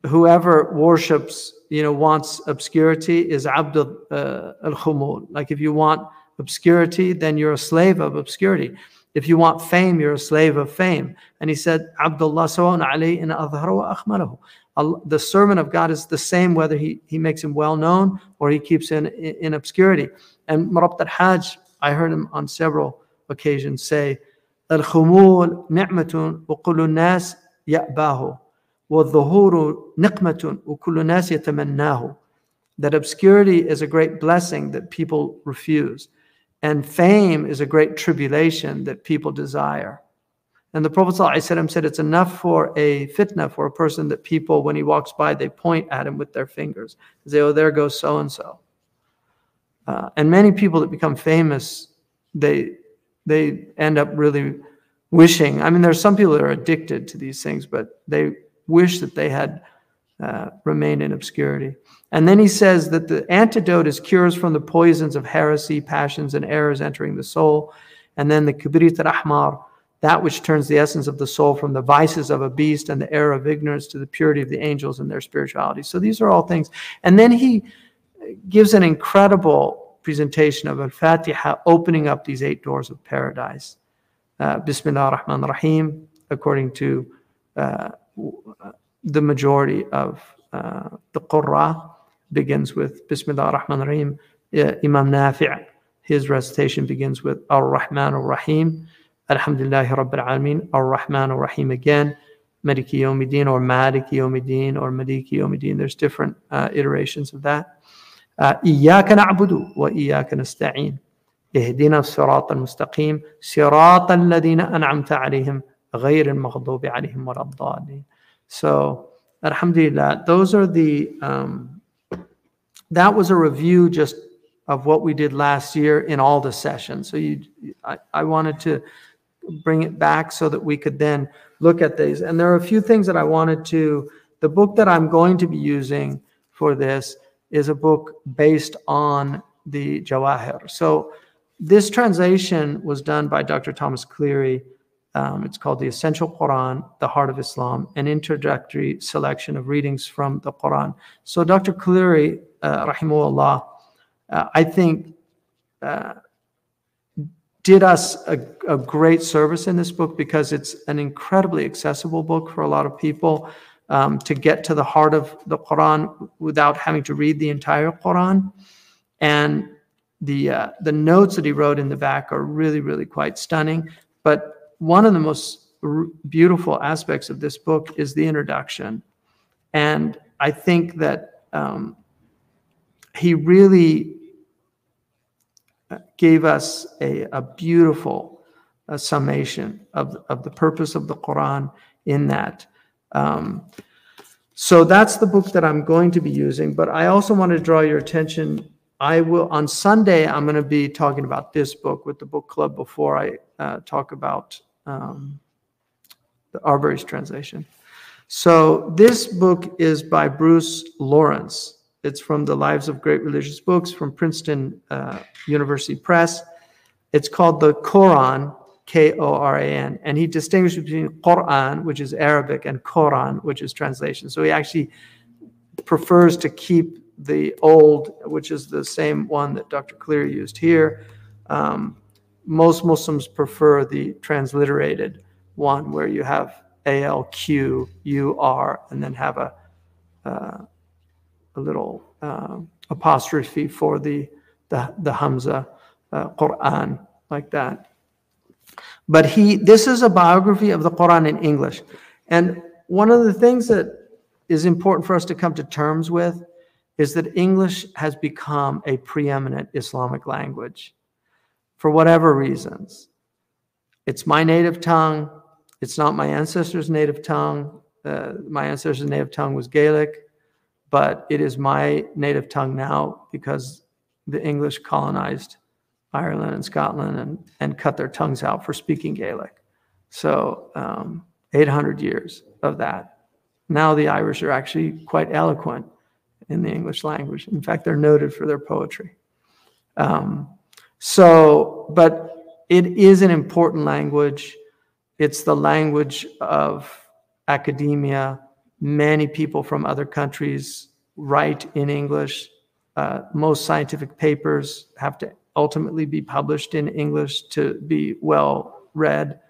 whoever worships, you know, wants obscurity is abdul uh, al khumul. Like if you want obscurity, then you're a slave of obscurity. If you want fame, you're a slave of fame. And he said, Abdullah Sawan Ali in The servant of God is the same whether he, he makes him well known or he keeps in, in obscurity. And Murabit al Hajj, I heard him on several occasions say, Al khumul ni'matun wa nas ya'bahu wa dhuhuru niqmatun wa nas yatamannahu. That obscurity is a great blessing that people refuse and fame is a great tribulation that people desire. And the prophet ﷺ said it's enough for a fitna for a person that people when he walks by they point at him with their fingers. Say oh there goes so and so and many people that become famous, they they end up really wishing. I mean, there's some people that are addicted to these things, but they wish that they had uh, remained in obscurity. And then he says that the antidote is cures from the poisons of heresy, passions, and errors entering the soul. And then the kibrit rahmar, that which turns the essence of the soul from the vices of a beast and the error of ignorance to the purity of the angels and their spirituality. So these are all things. And then he gives an incredible presentation of Al-Fatiha opening up these eight doors of paradise. Uh, Bismillah ar-Rahman ar-Rahim, according to uh, the majority of uh, the Qurra, begins with Bismillah ar-Rahman ar-Rahim. Uh, Imam Nafi' his recitation begins with Ar-Rahman ar-Rahim. Alhamdulillah Rabbil Alameen. Ar-Rahman ar-Rahim again. Maliki Yawmiddin or Maliki Yawmiddin or Maliki Yawmiddin. There's different uh, iterations of that. إياك نعبد وإياك نستعين اهدنا الصراط المستقيم صراط الذين أنعمت عليهم غير المغضوب عليهم ولا الضالين so Alhamdulillah, those are the um, that was a review just of what we did last year in all the sessions. So you, I, I wanted to bring it back so that we could then look at these. And there are a few things that I wanted to. The book that I'm going to be using for this is a book based on the Jawahir. So this translation was done by Dr. Thomas Cleary. Um, it's called The Essential Quran, The Heart of Islam, an introductory selection of readings from the Quran. So Dr. Cleary, uh, rahimahullah, uh, I think uh, did us a, a great service in this book because it's an incredibly accessible book for a lot of people um, to get to the heart of the Quran without having to read the entire Quran. And the uh, the notes that he wrote in the back are really, really quite stunning. But one of the most r- beautiful aspects of this book is the introduction, and I think that um, he really uh, gave us a, a beautiful uh, summation of, of the purpose of the Quran in that. Um, so that's the book that I'm going to be using. But I also want to draw your attention. I will on Sunday. I'm going to be talking about this book with the book club before I uh, talk about um, the Arberry's translation. So this book is by Bruce Lawrence. It's from the Lives of Great Religious Books from Princeton uh, University Press. It's called the Koran, K O R A N. And he distinguishes between Quran, which is Arabic, and Quran, which is translation. So he actually prefers to keep the old, which is the same one that Dr. Cleary used here. Um, most Muslims prefer the transliterated one where you have A L Q U R and then have a, uh, a little uh, apostrophe for the, the, the Hamza, uh, Quran, like that. But he, this is a biography of the Quran in English. And one of the things that is important for us to come to terms with is that English has become a preeminent Islamic language for whatever reasons. It's my native tongue. It's not my ancestors' native tongue. Uh, my ancestors' native tongue was Gaelic, but it is my native tongue now because the English colonized Ireland and Scotland and, and cut their tongues out for speaking Gaelic. So, um, 800 years of that. Now the Irish are actually quite eloquent in the English language. In fact, they're noted for their poetry. Um, so, but it is an important language. It's the language of academia. Many people from other countries write in English. Uh, most scientific papers have to ultimately be published in English to be well read.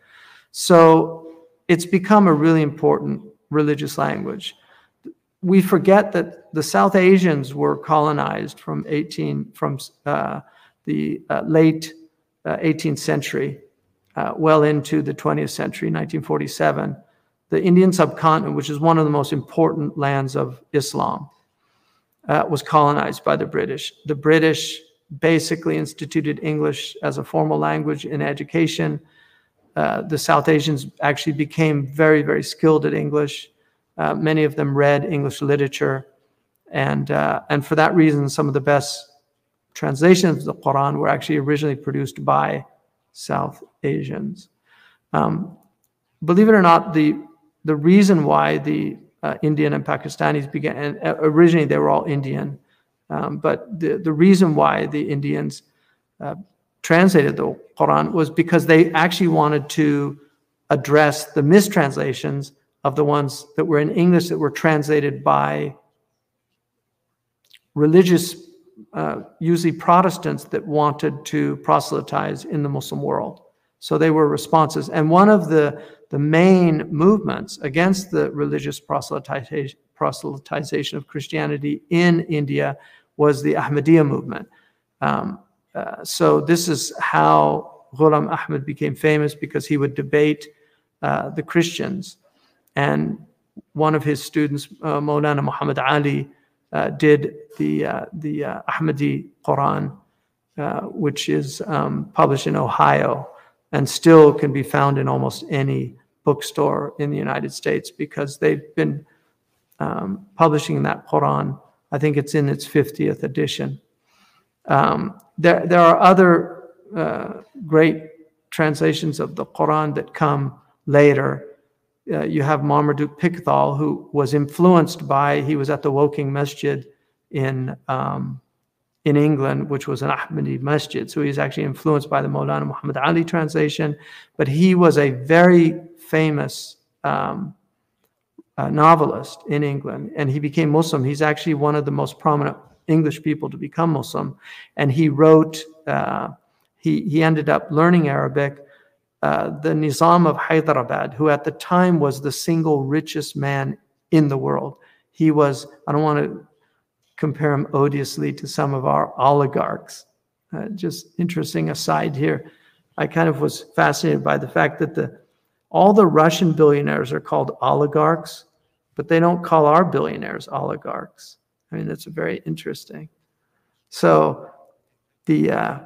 So it's become a really important religious language. We forget that the South Asians were colonized from 18 from uh, the uh, late uh, 18th century, uh, well into the 20th century, 1947. The Indian subcontinent, which is one of the most important lands of Islam, uh, was colonized by the British. The British basically instituted English as a formal language in education. Uh, the South Asians actually became very, very skilled at English. Uh, many of them read English literature. And, uh, and for that reason, some of the best translations of the Quran were actually originally produced by South Asians. Um, believe it or not, the, the reason why the uh, Indian and Pakistanis began, and uh, originally they were all Indian, um, but the, the reason why the Indians uh, translated the Quran was because they actually wanted to address the mistranslations of the ones that were in English that were translated by religious, uh, usually Protestants, that wanted to proselytize in the Muslim world. So they were responses. And one of the, the main movements against the religious proselytization, proselytization of Christianity in India was the Ahmadiyya movement. Um, uh, so this is how Ghulam Ahmad became famous because he would debate uh, the Christians. And one of his students, uh, Maulana Muhammad Ali, uh, did the, uh, the uh, Ahmadi Quran, which is um, published in Ohio and still can be found in almost any bookstore in the United States because they've been um, publishing that Quran I think it's in its 50th edition. Um, there, there are other uh, great translations of the Quran that come later. Uh, you have Marmaduke Pickthall, who was influenced by, he was at the Woking Masjid in, um, in England, which was an Ahmadi masjid. So he he's actually influenced by the Maulana Muhammad Ali translation. But he was a very famous um, uh, novelist in England, and he became Muslim. He's actually one of the most prominent English people to become Muslim, and he wrote. Uh, he he ended up learning Arabic. Uh, the Nizam of Hyderabad, who at the time was the single richest man in the world, he was. I don't want to compare him odiously to some of our oligarchs. Uh, just interesting aside here. I kind of was fascinated by the fact that the all the Russian billionaires are called oligarchs, but they don't call our billionaires oligarchs. I mean, that's very interesting. So the, uh,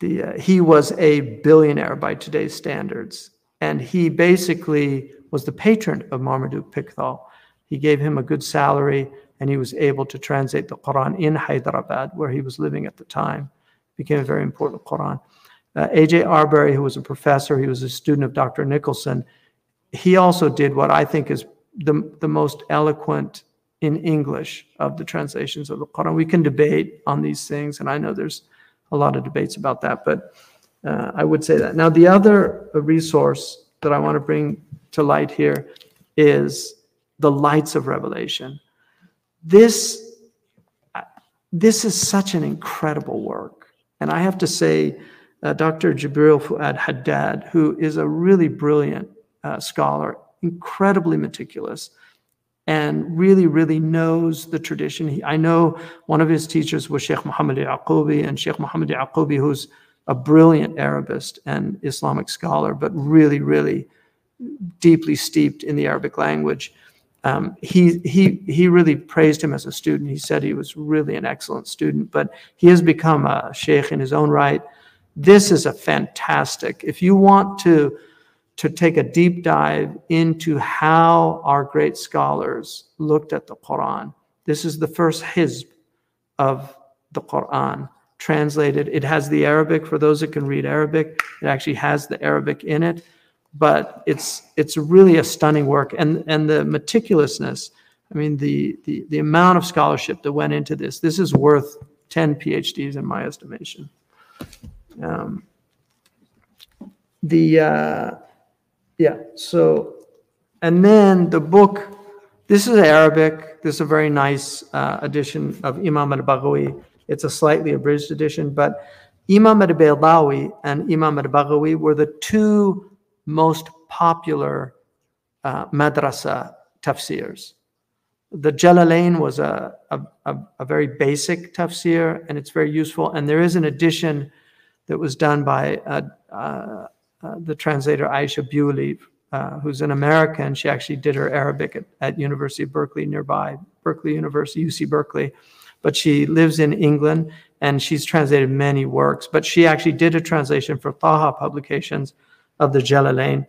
the, uh, he was a billionaire by today's standards. And he basically was the patron of Marmaduke Pickthall. He gave him a good salary and he was able to translate the Quran in Hyderabad, where he was living at the time. became a very important Quran. Uh, A.J. Arberry, who was a professor, he was a student of Dr. Nicholson. he also did what I think is the, the most eloquent in English of the translations of the Quran. We can debate on these things, and I know there's a lot of debates about that, but uh, I would say that. Now, the other resource that I want to bring to light here is the lights of revelation. This, this is such an incredible work. And I have to say, uh, Dr. Jibril Fuad Haddad, who is a really brilliant uh, scholar, incredibly meticulous, and really, really knows the tradition. He, I know one of his teachers was Sheikh Muhammad Yaqubi, and Sheikh Muhammad Yaqubi, who's a brilliant Arabist and Islamic scholar, but really, really deeply steeped in the Arabic language. Um, he, he, he really praised him as a student. He said he was really an excellent student, but he has become a sheikh in his own right. This is a fantastic, if you want to, to take a deep dive into how our great scholars looked at the Quran, this is the first hizb of the Quran translated. It has the Arabic for those that can read Arabic. It actually has the Arabic in it, but it's it's really a stunning work and and the meticulousness. I mean the the the amount of scholarship that went into this. This is worth 10 PhDs in my estimation. Um, the uh, yeah so and then the book this is arabic this is a very nice uh, edition of imam al-baghawi it's a slightly abridged edition, but Imam al-Baydawi and Imam al-Baghawi were the two most popular uh, madrasa tafsirs. The Jalalain was a, a, a, a, very basic tafsir, and it's very useful. And there is an edition that was done by uh, uh, uh the translator Aisha Bewley, uh, who's an American. She actually did her Arabic at, at University of Berkeley nearby, Berkeley University, UC Berkeley but she lives in England and she's translated many works. But she actually did a translation for Taha Publications of the Jalalain.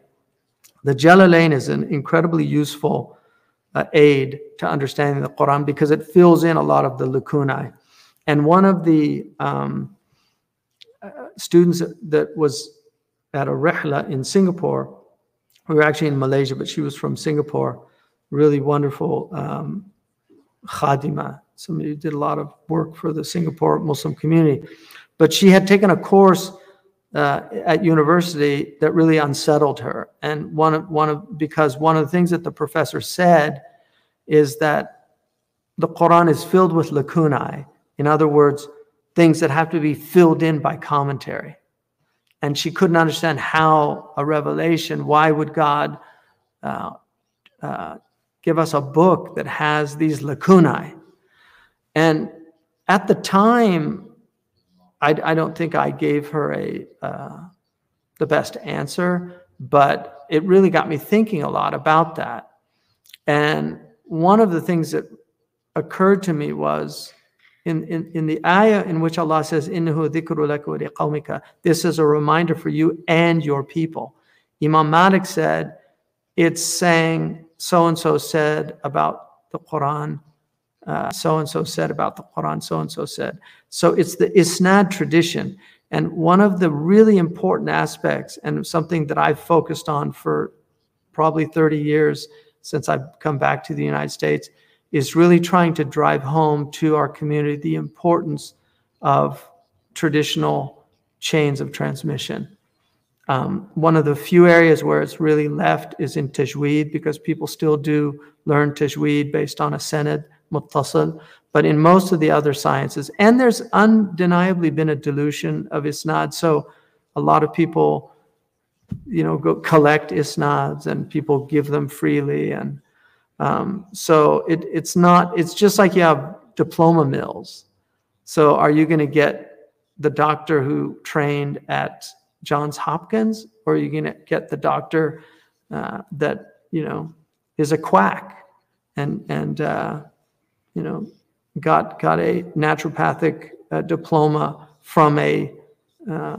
The Jalalain is an incredibly useful uh, aid to understanding the Quran because it fills in a lot of the lacunae. And one of the um, uh, students that was at a rehla in Singapore, we were actually in Malaysia, but she was from Singapore, really wonderful um, khadima, somebody who did a lot of work for the Singapore Muslim community. But she had taken a course uh, at university that really unsettled her. And one of, one of, because one of the things that the professor said is that the Quran is filled with lacunae. In other words, things that have to be filled in by commentary. And she couldn't understand how a revelation, why would God uh, uh, give us a book that has these lacunae? And at the time, I, I don't think I gave her a uh, the best answer, but it really got me thinking a lot about that. And one of the things that occurred to me was in, in, in the ayah in which Allah says, dhikru This is a reminder for you and your people. Imam Malik said, it's saying so and so said about the Quran so and so said about the Quran, so and so said. So it's the Isnad tradition. And one of the really important aspects, and something that I've focused on for probably 30 years since I've come back to the United States, is really trying to drive home to our community the importance of traditional chains of transmission. Um, one of the few areas where it's really left is in Tajweed because people still do learn Tajweed based on a Sanad muttasil, but in most of the other sciences. And there's undeniably been a dilution of isnad. So a lot of people, you know, go collect isnads and people give them freely. And um, so it, it's not, it's just like you have diploma mills. So are you going to get the doctor who trained at Johns Hopkins, or are you going to get the doctor uh, that, you know, is a quack and, and, uh, you know, got got a naturopathic uh, diploma from a, uh,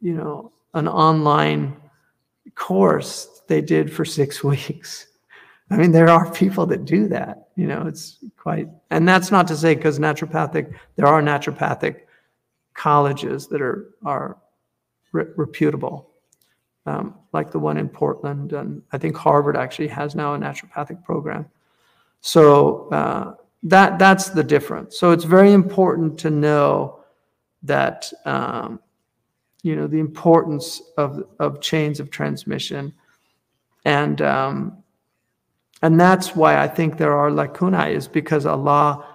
you know, an online course they did for six weeks. I mean, there are people that do that. You know, it's quite, and that's not to say because naturopathic, there are naturopathic colleges that are are re- reputable, um, like the one in Portland. And I think Harvard actually has now a naturopathic program. So uh, that that's the difference. So it's very important to know that um, you know the importance of of chains of transmission, and um, and that's why I think there are lacunae is because Allah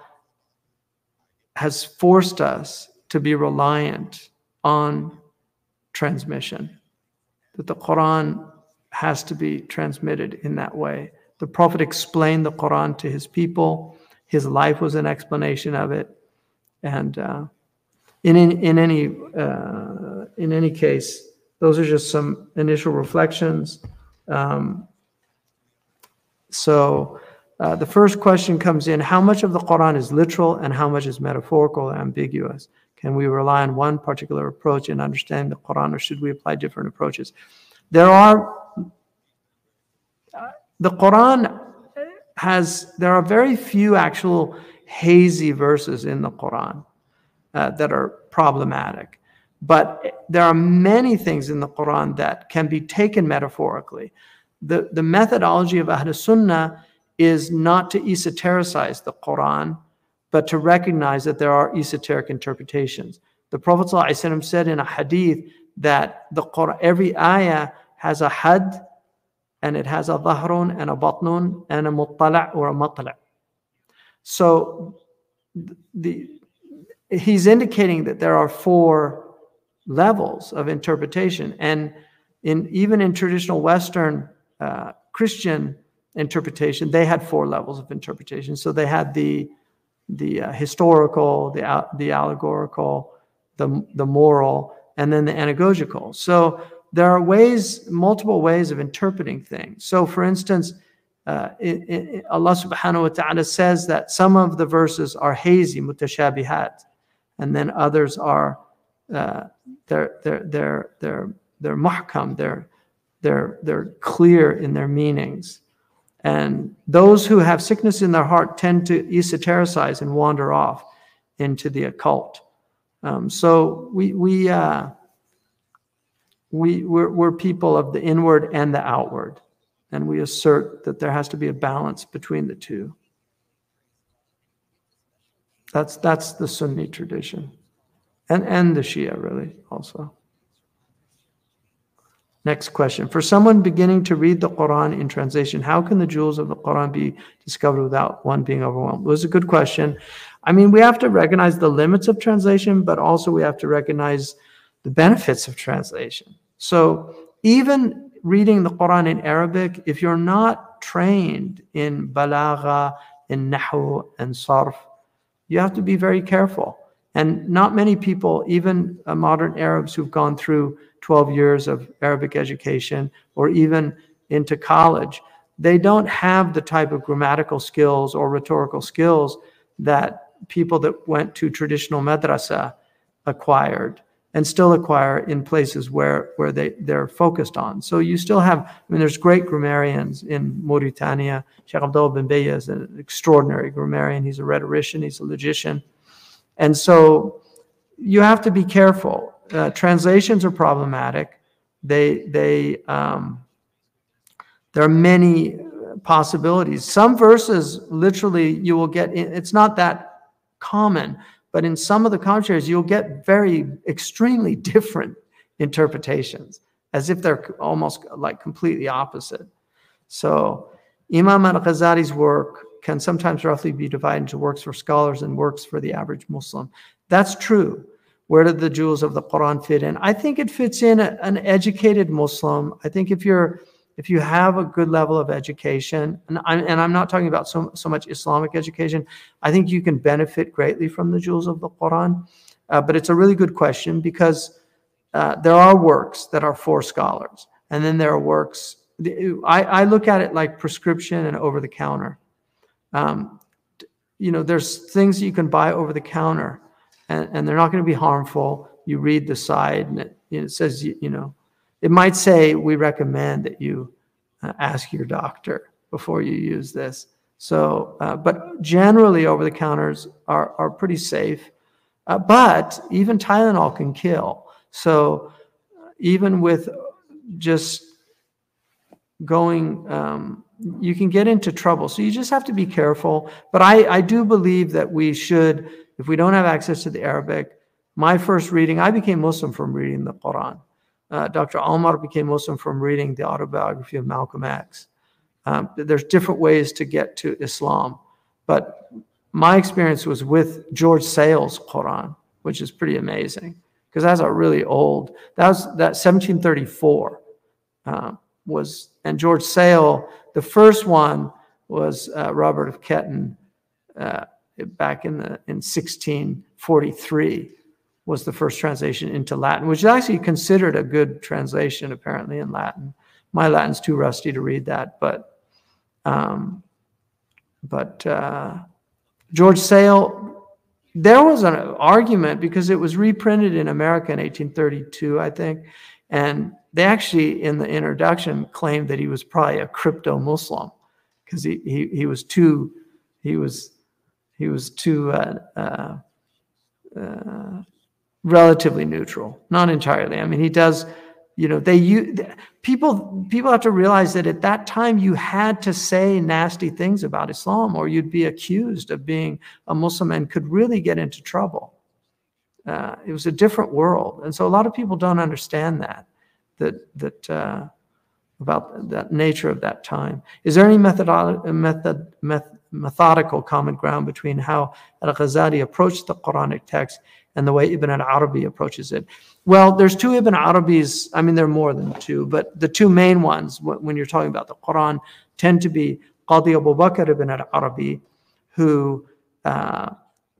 has forced us to be reliant on transmission. That the Quran has to be transmitted in that way. The Prophet explained the Quran to his people. His life was an explanation of it, and uh, in, in, in any uh, in any case, those are just some initial reflections. Um, so uh, the first question comes in: How much of the Quran is literal, and how much is metaphorical or ambiguous? Can we rely on one particular approach in understanding the Quran, or should we apply different approaches? There are the Quran has there are very few actual hazy verses in the Quran uh, that are problematic. But there are many things in the Quran that can be taken metaphorically. The, the methodology of Ahl Sunnah is not to esotericize the Quran, but to recognize that there are esoteric interpretations. The Prophet ﷺ said in a hadith that the Quran, every ayah has a had and it has a dhahrun and a batnun and a muttala' or a matla'. So the, he's indicating that there are four levels of interpretation. And in even in traditional Western uh, Christian interpretation, they had four levels of interpretation. So they had the the uh, historical, the the allegorical, the the moral, and then the anagogical. So there are ways, multiple ways of interpreting things. So, for instance, uh, it, it, Allah subhanahu wa ta'ala says that some of the verses are hazy, mutashabihat and then others are uh, they're they're they're they're they're muhkam, they're they're they're clear in their meanings. And those who have sickness in their heart tend to esotericize and wander off into the occult. Um, so we we uh, we we're, we're people of the inward and the outward, and we assert that there has to be a balance between the two. That's that's the Sunni tradition. And and the Shia really also. Next question. For someone beginning to read the Quran in translation, how can the jewels of the Quran be discovered without one being overwhelmed? It was a good question. I mean, we have to recognize the limits of translation, but also we have to recognize the benefits of translation. So even reading the Quran in Arabic, if you're not trained in balagha, in nahu, and sarf, you have to be very careful. And not many people, even uh, modern Arabs who've gone through 12 years of Arabic education or even into college, they don't have the type of grammatical skills or rhetorical skills that people that went to traditional madrasa acquired and still acquire in places where, where they, they're focused on. So you still have, I mean, there's great grammarians in Mauritania. Sheikh Abdullah bin Bayya is an extraordinary grammarian. He's a rhetorician, he's a logician. And so you have to be careful. Uh, translations are problematic. They, they, um, there are many possibilities. Some verses, literally, you will get, it's not that common, but in some of the commentaries, you'll get very extremely different interpretations, as if they're almost like completely opposite. So Imam al-Ghazali's work can sometimes roughly be divided into works for scholars and works for the average Muslim. That's true. Where do the jewels of the Quran fit in? I think it fits in a, an educated Muslim. I think if you're if you have a good level of education, and I'm, and I'm not talking about so, so much Islamic education, I think you can benefit greatly from the jewels of the Quran. Uh, but it's a really good question because uh, there are works that are for scholars, and then there are works. I, I look at it like prescription and over the counter. Um, you know, there's things you can buy over the counter, and, and they're not going to be harmful. You read the side, and it, it says, you, you know, it might say, we recommend that you uh, ask your doctor before you use this. So, uh, but generally over the counters are, are pretty safe. Uh, but even Tylenol can kill. So even with just going um, you can get into trouble so you just have to be careful but I, I do believe that we should if we don't have access to the arabic my first reading i became muslim from reading the quran uh, dr omar became muslim from reading the autobiography of malcolm x um, there's different ways to get to islam but my experience was with george sale's quran which is pretty amazing because that's a really old that was that 1734 uh, was and George Sale. The first one was uh, Robert of Ketton uh, back in the in 1643 was the first translation into Latin, which is actually considered a good translation apparently in Latin. My Latin's too rusty to read that, but um, but uh, George Sale. There was an argument because it was reprinted in America in 1832, I think, and they actually, in the introduction, claimed that he was probably a crypto Muslim because he, he, he was too, he was, he was too uh, uh, uh, relatively neutral, not entirely. I mean, he does, you know, they you people people have to realize that at that time you had to say nasty things about Islam, or you'd be accused of being a Muslim and could really get into trouble. Uh, it was a different world, and so a lot of people don't understand that that that uh, about that nature of that time. Is there any method, method, method, methodical common ground between how Al-Ghazali approached the Quranic text and the way Ibn al-Arabi approaches it? Well, there's two Ibn Arabis. I mean, there are more than two, but the two main ones when you're talking about the Quran tend to be Qadi Abu Bakr ibn al-Arabi, who uh,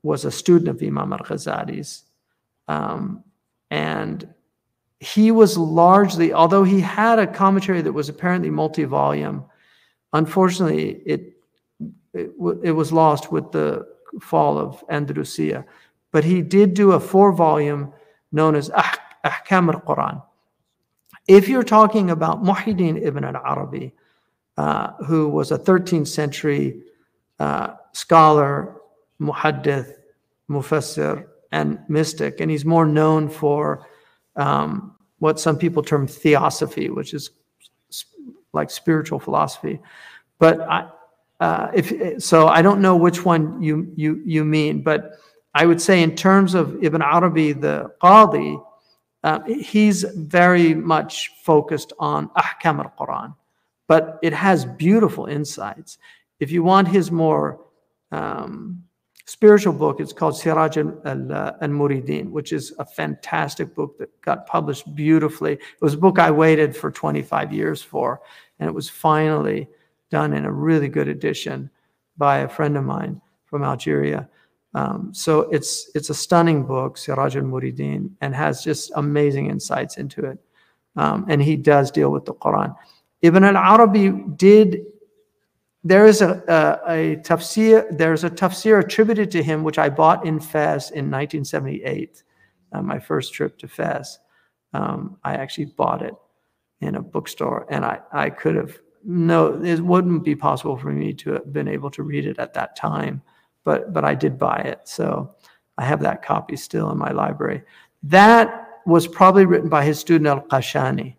was a student of Imam al-Ghazali's, um, and he was largely, although he had a commentary that was apparently multi-volume, unfortunately, it, it, it was lost with the fall of Andalusia. But he did do a four-volume known as ah, Ahkam al-Quran. If you're talking about Muhyiddin ibn al-Arabi, uh, who was a 13th century uh, scholar, muhaddith, mufassir, and mystic, and he's more known for um, what some people term theosophy, which is like spiritual philosophy. But I, uh, if so, I don't know which one you you you mean, but I would say in terms of Ibn Arabi, the Qadi, uh, he's very much focused on Ahkam al-Quran, but it has beautiful insights. If you want his more um, spiritual book. It's called Siraj al-Muridin, which is a fantastic book that got published beautifully. It was a book I waited for 25 years for, and it was finally done in a really good edition by a friend of mine from Algeria. Um, so it's it's a stunning book, Siraj al-Muridin, and has just amazing insights into it. Um, and he does deal with the Quran. Ibn al-Arabi did there is a, a, a tafsir, there's a tafsir attributed to him, which I bought in Fez in 1978, uh, my first trip to Fez. Um, I actually bought it in a bookstore, and I, I could have, no, it wouldn't be possible for me to have been able to read it at that time, but, but I did buy it. So I have that copy still in my library. That was probably written by his student Al Qashani,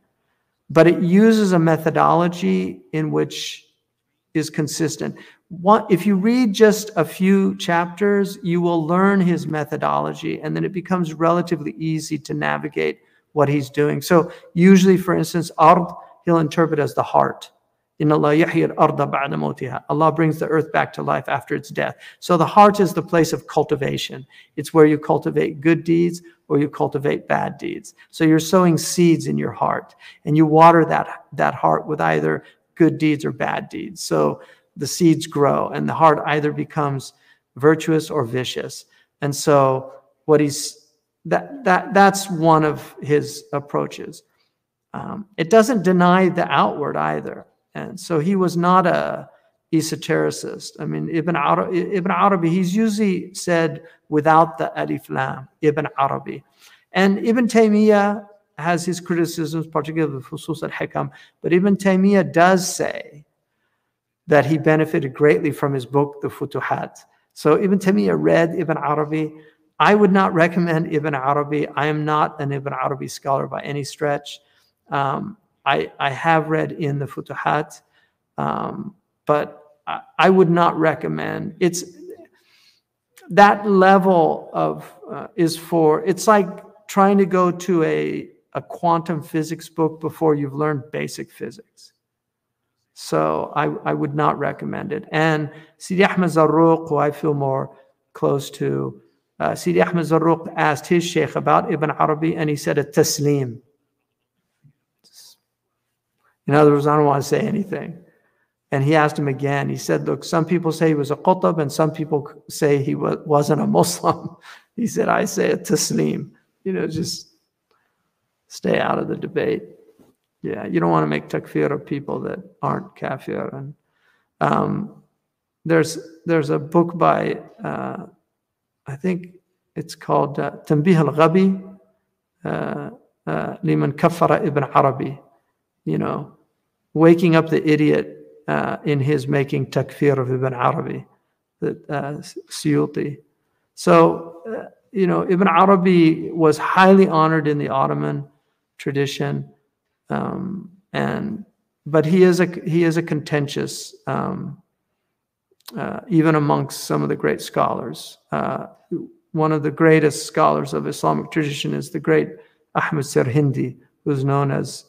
but it uses a methodology in which is consistent. If you read just a few chapters, you will learn his methodology, and then it becomes relatively easy to navigate what he's doing. So usually, for instance, ard, he'll interpret as the heart. Allah brings the earth back to life after its death. So the heart is the place of cultivation. It's where you cultivate good deeds or you cultivate bad deeds. So you're sowing seeds in your heart and you water that, that heart with either good deeds or bad deeds. So the seeds grow and the heart either becomes virtuous or vicious. And so what he's that that that's one of his approaches. Um, it doesn't deny the outward either. And so he was not a esotericist. I mean, Ibn Arabi, Ibn Arabi, he's usually said without the alif lam, Ibn Arabi. And Ibn Taymiyyah has his criticisms, particularly of Fusus al-Hikam, but Ibn Taymiyyah does say that he benefited greatly from his book, The Futuhat. So Ibn Taymiyyah read Ibn Arabi. I would not recommend Ibn Arabi. I am not an Ibn Arabi scholar by any stretch. Um, I, I have read in the Futuhat, um, but I, I, would not recommend. It's that level of uh, is for. It's like trying to go to a a quantum physics book before you've learned basic physics. So I, I would not recommend it. And Sidi Ahmed Zarruq, who I feel more close to, uh, Sidi Ahmed Zarruq asked his sheikh about Ibn Arabi and he said a taslim. In other words, I don't want to say anything. And he asked him again. He said, Look, some people say he was a qutb and some people say he was, wasn't a Muslim. He said, I say a taslim. You know, just stay out of the debate. Yeah, you don't want to make takfir of people that aren't kafir. And um, there's there's a book by uh, I think it's called uh, Tanbih al-Ghabi uh, uh, liman kafara ibn Arabi. You know, waking up the idiot uh, in his making takfir of Ibn Arabi, the uh. So, uh, you know, Ibn Arabi was highly honored in the Ottoman tradition, um, and but he is a he is a contentious, um, uh, even amongst some of the great scholars. Uh, one of the greatest scholars of Islamic tradition is the great Ahmed Sirhindi, who is known as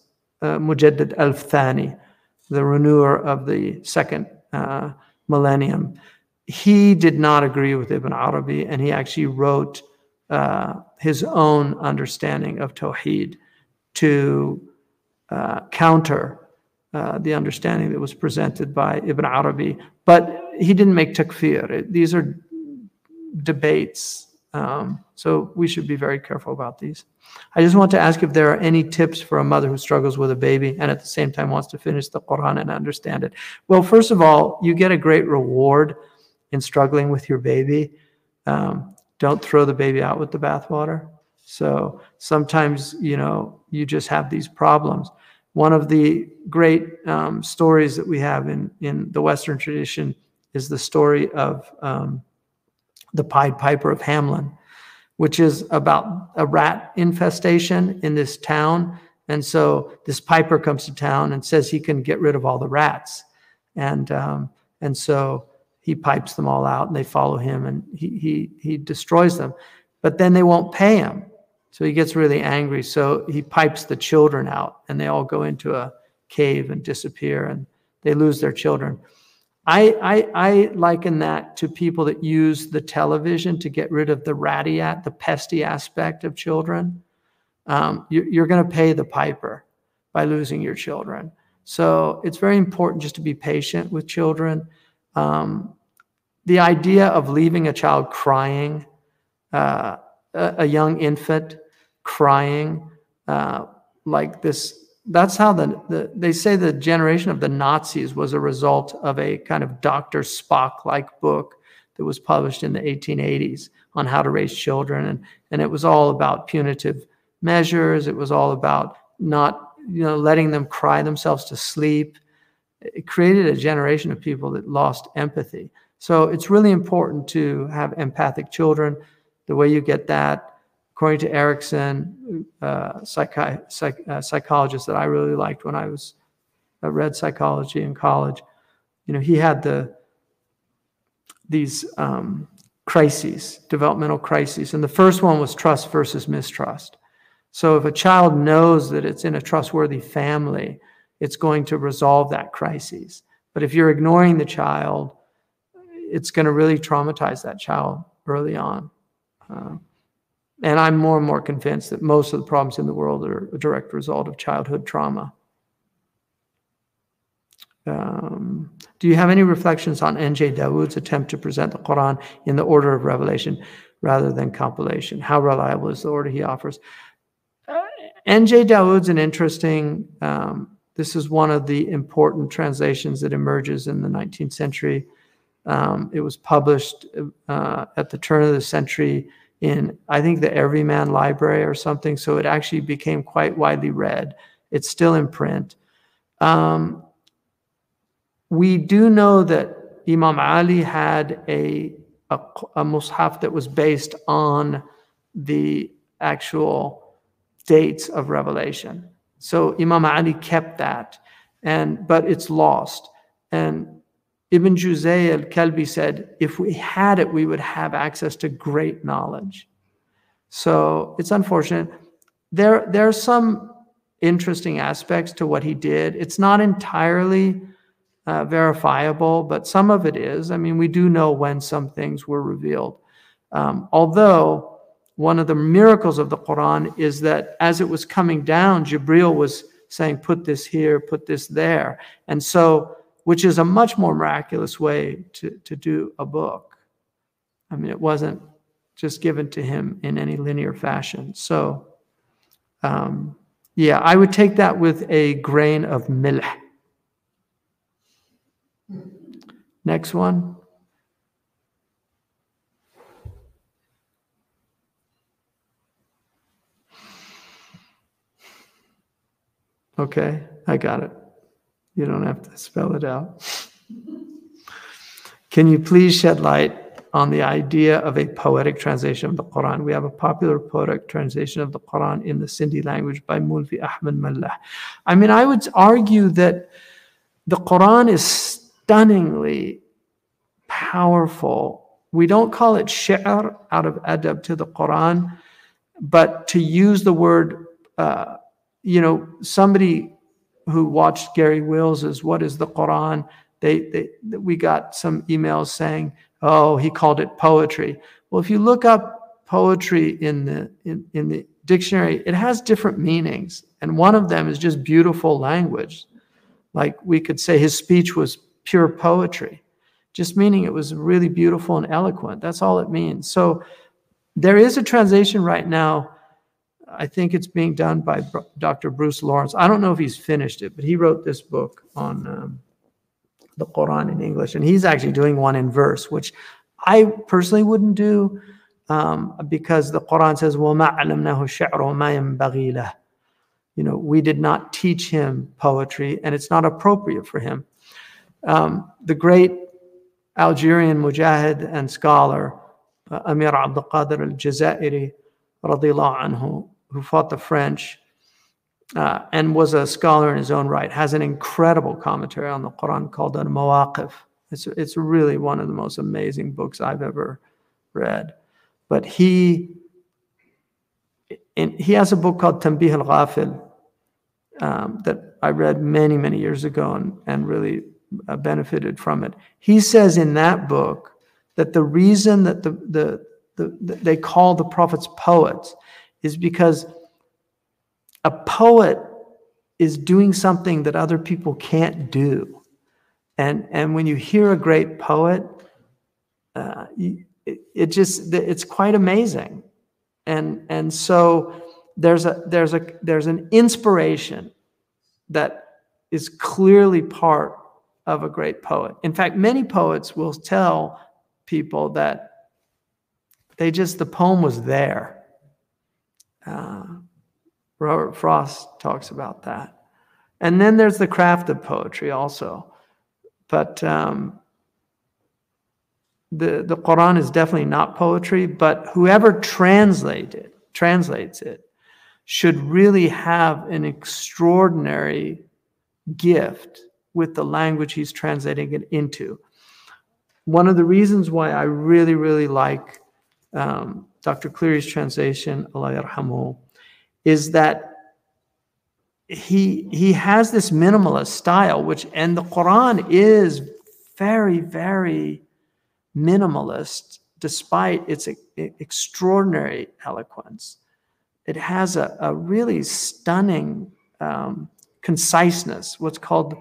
uh, Mujaddid al-Thani, the renewer of the second uh, millennium. He did not agree with Ibn Arabi, and he actually wrote uh, his own understanding of Tawheed to uh, counter uh, the understanding that was presented by Ibn Arabi. But he didn't make takfir. These are debates. Um, so we should be very careful about these. I just want to ask if there are any tips for a mother who struggles with a baby and at the same time wants to finish the Quran and understand it. Well, first of all, you get a great reward in struggling with your baby. Um, don't throw the baby out with the bathwater. So sometimes, you know, you just have these problems. One of the great um, stories that we have in, in the Western tradition is the story of um, the Pied Piper of Hamelin, which is about a rat infestation in this town. And so this piper comes to town and says he can get rid of all the rats. And, um, and so he pipes them all out and they follow him and he, he, he destroys them. But then they won't pay him. So he gets really angry. So he pipes the children out and they all go into a cave and disappear and they lose their children. I, I, I liken that to people that use the television to get rid of the ratty, at, the pesty aspect of children. Um, you, you're going to pay the piper by losing your children. So it's very important just to be patient with children. Um, the idea of leaving a child crying, uh, a, a, young infant, crying, uh, like this. That's how the, the they say the generation of the Nazis was a result of a kind of Dr. Spock like book that was published in the 1880s on how to raise children. And, and it was all about punitive measures. It was all about not, you know, letting them cry themselves to sleep. It created a generation of people that lost empathy. So it's really important to have empathic children. The way you get that according to Erikson, uh, psychi- psych- uh, psychologist that I really liked when I was uh, read psychology in college, you know, he had the these um, crises, developmental crises, and the first one was trust versus mistrust. So if a child knows that it's in a trustworthy family, it's going to resolve that crisis. But if you're ignoring the child, it's going to really traumatize that child early on. Uh, and I'm more and more convinced that most of the problems in the world are a direct result of childhood trauma. Um, do you have any reflections on N.J. Dawood's attempt to present the Quran in the order of revelation rather than compilation? How reliable is the order he offers? Uh, N.J. Dawood's an interesting, um, this is one of the important translations that emerges in the 19th century. Um, it was published uh, at the turn of the century in I think the Everyman Library or something. So it actually became quite widely read. It's still in print. Um, we do know that Imam Ali had a, a, a mushaf that was based on the actual dates of revelation. So Imam Ali kept that, and but it's lost. And Ibn Juzay al-Kalbi said, if we had it, we would have access to great knowledge. So it's unfortunate. There, there are some interesting aspects to what he did. It's not entirely uh, verifiable, but some of it is. I mean, we do know when some things were revealed. Um, although one of the miracles of the Quran is that as it was coming down, Jibril was saying, put this here, put this there. And so which is a much more miraculous way to, to do a book. I mean, it wasn't just given to him in any linear fashion. So, um, yeah, I would take that with a grain of milh. Next one. Okay, I got it. You don't have to spell it out. Can you please shed light on the idea of a poetic translation of the Quran? We have a popular poetic translation of the Quran in the Sindhi language by Mulvi Ahmed Mallah. I mean, I would argue that the Quran is stunningly powerful. We don't call it shi'r out of adab to the Quran, but to use the word, uh, you know, somebody who watched Garry Wills's What is the Quran? They, they, we got some emails saying, oh, he called it poetry. Well, if you look up poetry in the, in, in the dictionary, it has different meanings. And one of them is just beautiful language. Like we could say his speech was pure poetry, just meaning it was really beautiful and eloquent. That's all it means. So there is a translation right now I think it's being done by Dr. Bruce Lawrence. I don't know if he's finished it, but he wrote this book on um, the Quran in English, and he's actually doing one in verse, which I personally wouldn't do um, because the Quran says, وَمَا عَلَمْنَاهُ الشَّعْرَ وَمَا يَنبَغِي لَهُ You know, we did not teach him poetry, and it's not appropriate for him. Um, the great Algerian mujahid and scholar, uh, Amir Abdul Qadir al-Jazairi, radiallahu anhu, who fought the French uh, and was a scholar in his own right, has an incredible commentary on the Quran called Al Mawaqif. It's, it's really one of the most amazing books I've ever read. But he, in, he has a book called Tanbih al Ghafil um, that I read many, many years ago and, and really uh, benefited from it. He says in that book that the reason that the, the, the, the they call the prophets poets is because a poet is doing something that other people can't do. And, and when you hear a great poet, uh, it, it just, it's quite amazing. And, and so there's a, there's a, there's an inspiration that is clearly part of a great poet. In fact, many poets will tell people that they just, the poem was there. Uh, Robert Frost talks about that. And then there's the craft of poetry also. But um, the, the Quran is definitely not poetry, but whoever translate it, translates it should really have an extraordinary gift with the language he's translating it into. One of the reasons why I really, really like um, Dr. Cleary's translation, Allah yarhamu, is that he he has this minimalist style, which and the Quran is very, very minimalist, despite its extraordinary eloquence. It has a, a really stunning um, conciseness, what's called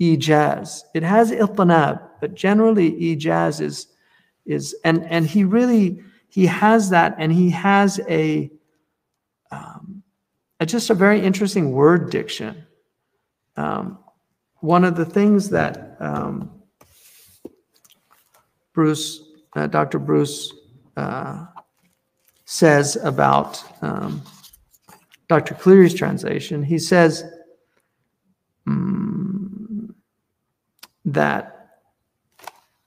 ijaz. It has itnab, but generally ijaz is is and and he really he has that, and he has a, um, a just a very interesting word diction. Um, one of the things that um, Bruce, uh, Dr. Bruce, uh, says about um, Dr. Cleary's translation, he says um, that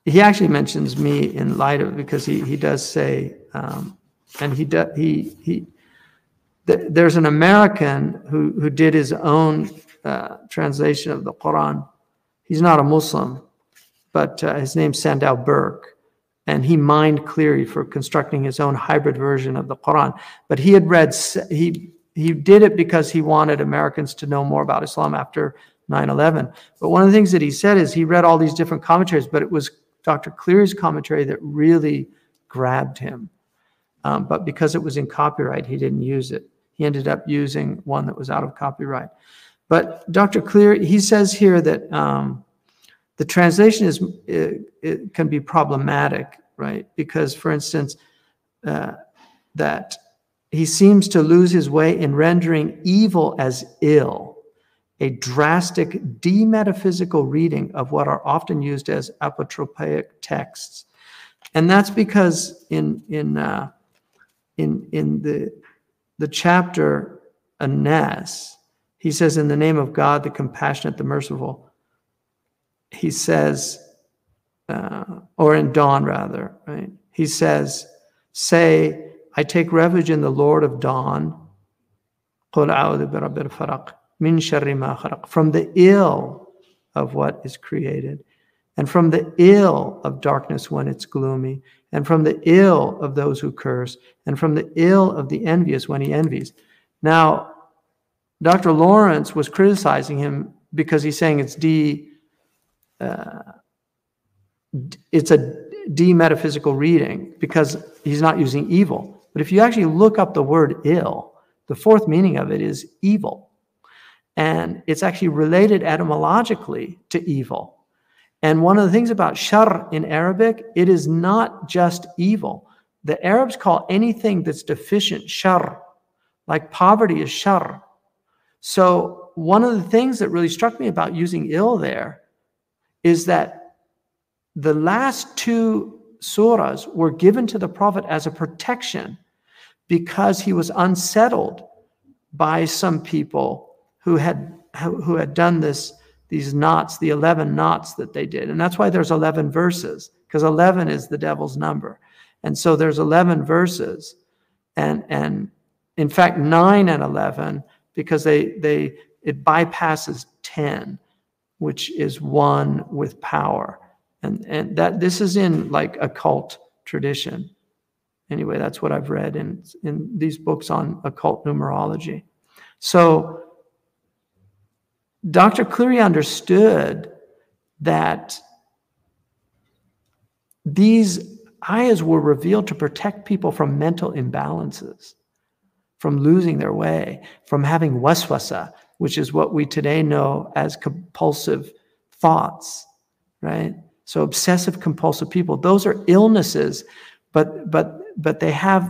he actually mentions me in light of because he, he does say, um, and he, do, he, he, there's an American who, who did his own uh, translation of the Quran. He's not a Muslim, but uh, his name's Sandow Birk. And he mined Cleary for constructing his own hybrid version of the Quran. But he had read, he, he did it because he wanted Americans to know more about Islam after 9 11. But one of the things that he said is he read all these different commentaries, but it was Dr. Cleary's commentary that really grabbed him. Um, but because it was in copyright, he didn't use it. He ended up using one that was out of copyright. But Dr. Clear, he says here that um, the translation is it, it, can be problematic, right? Because, for instance, uh, that he seems to lose his way in rendering evil as ill, a drastic demetaphysical reading of what are often used as apotropaic texts. And that's because in, in, uh, in, in the, the chapter An-Nas, he says, In the name of God, the compassionate, the merciful, he says, uh, or in dawn rather, right? He says, Say, I take refuge in the Lord of dawn. From the ill of what is created, and from the ill of darkness when it's gloomy, and from the ill of those who curse, and from the ill of the envious when he envies. Now, Dr. Lawrence was criticizing him because he's saying it's de uh, it's a demetaphysical reading because he's not using evil. But if you actually look up the word ill, the fourth meaning of it is evil. And it's actually related etymologically to evil. And one of the things about shar in Arabic, it is not just evil. The Arabs call anything that's deficient shar, like poverty is shar. So, one of the things that really struck me about using ill there is that the last two surahs were given to the Prophet as a protection because he was unsettled by some people who had who had done this these knots the 11 knots that they did and that's why there's 11 verses because 11 is the devil's number and so there's 11 verses and and in fact 9 and 11 because they they it bypasses 10 which is one with power. And, and that this is in like occult tradition. Anyway, that's what I've read in, in these books on occult numerology. So Dr. Cleary understood that these ayahs were revealed to protect people from mental imbalances, from losing their way, from having waswasa, which is what we today know as compulsive thoughts, right? So obsessive compulsive people, those are illnesses, but but but they have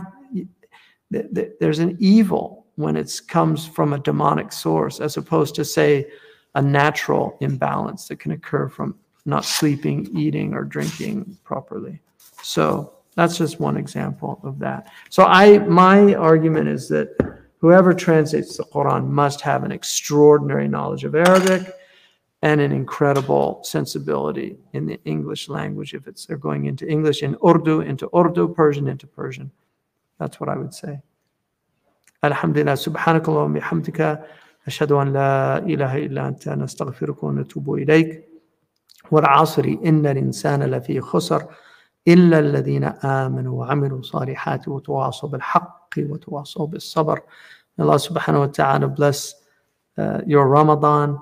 there's an evil when it comes from a demonic source as opposed to say a natural imbalance that can occur from not sleeping, eating, or drinking properly. So that's just one example of that. So I my argument is that Whoever translates the Quran must have an extraordinary knowledge of Arabic and an incredible sensibility in the English language if it's they're going into English, in Urdu into Urdu, Persian into Persian. That's what I would say. الحمد لله سبحانك اللهم وبحمدك أشهد أن لا إله إلا أنت نستغفرك ونتوب إليك. والعصر إن الإنسان لفي خسر إلا الذين آمنوا وعملوا صالحات وتواصوا بالحق وتواصوا بالصبر. الله سبحانه وتعالى ta'ala bless uh, your Ramadan.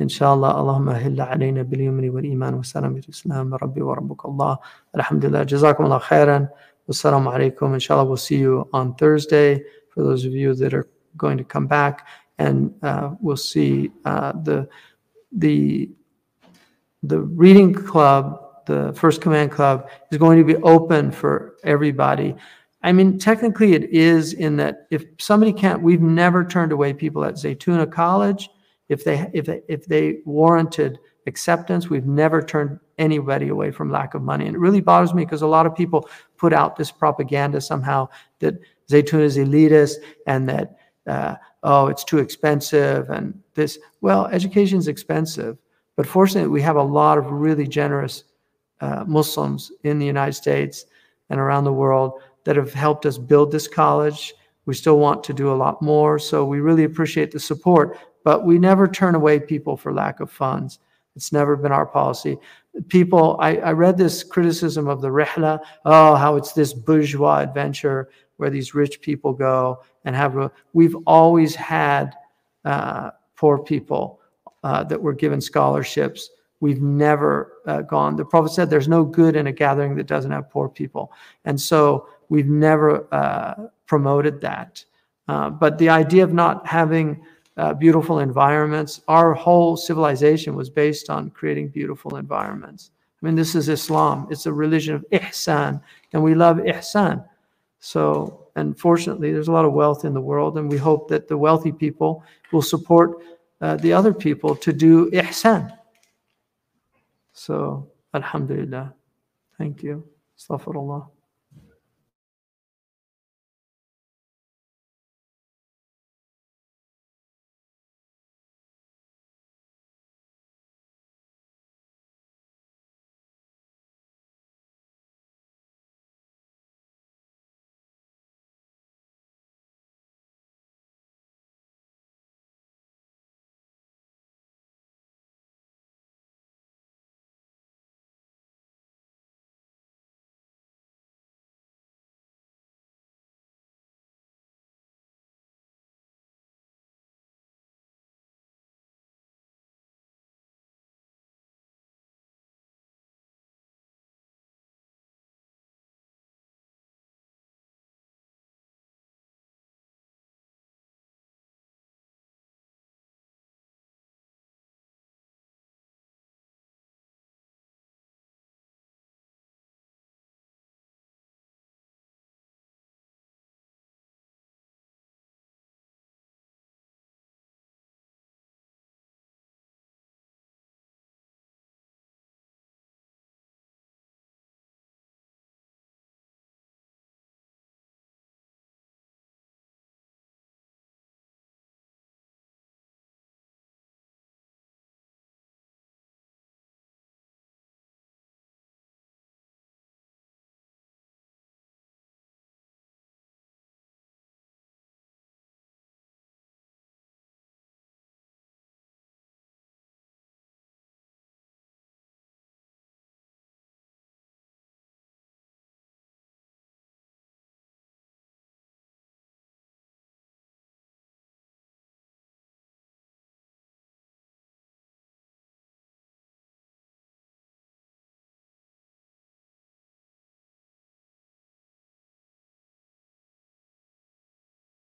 الله اللهم هل علينا باليمن والإيمان والسلام الإسلام ربي وربك الله. الحمد لله جزاكم الله خيرا. والسلام عليكم. إن شاء الله we'll see you on Thursday. For those of you that are going to come back. And uh, we'll see uh, the, the, the reading club the First Command Club is going to be open for everybody. I mean, technically it is in that if somebody can't, we've never turned away people at Zaytuna College. If they, if they, if they warranted acceptance, we've never turned anybody away from lack of money. And it really bothers me because a lot of people put out this propaganda somehow that Zaytuna is elitist and that, uh, oh, it's too expensive and this. Well, education is expensive. But fortunately, we have a lot of really generous uh, Muslims in the United States and around the world that have helped us build this college. We still want to do a lot more. So we really appreciate the support, but we never turn away people for lack of funds. It's never been our policy. People, I, I read this criticism of the Rihla, oh, how it's this bourgeois adventure where these rich people go and have a, we've always had uh, poor people uh, that were given scholarships. We've never uh, gone. The Prophet said there's no good in a gathering that doesn't have poor people. And so we've never uh, promoted that. Uh, but the idea of not having uh, beautiful environments. Our whole civilization was based on creating beautiful environments. I mean, this is Islam. It's a religion of ihsan, and we love ihsan. So, unfortunately, there's a lot of wealth in the world, and we hope that the wealthy people will support uh, the other people to do ihsan. So, alhamdulillah. Thank you. Astaghfirullah.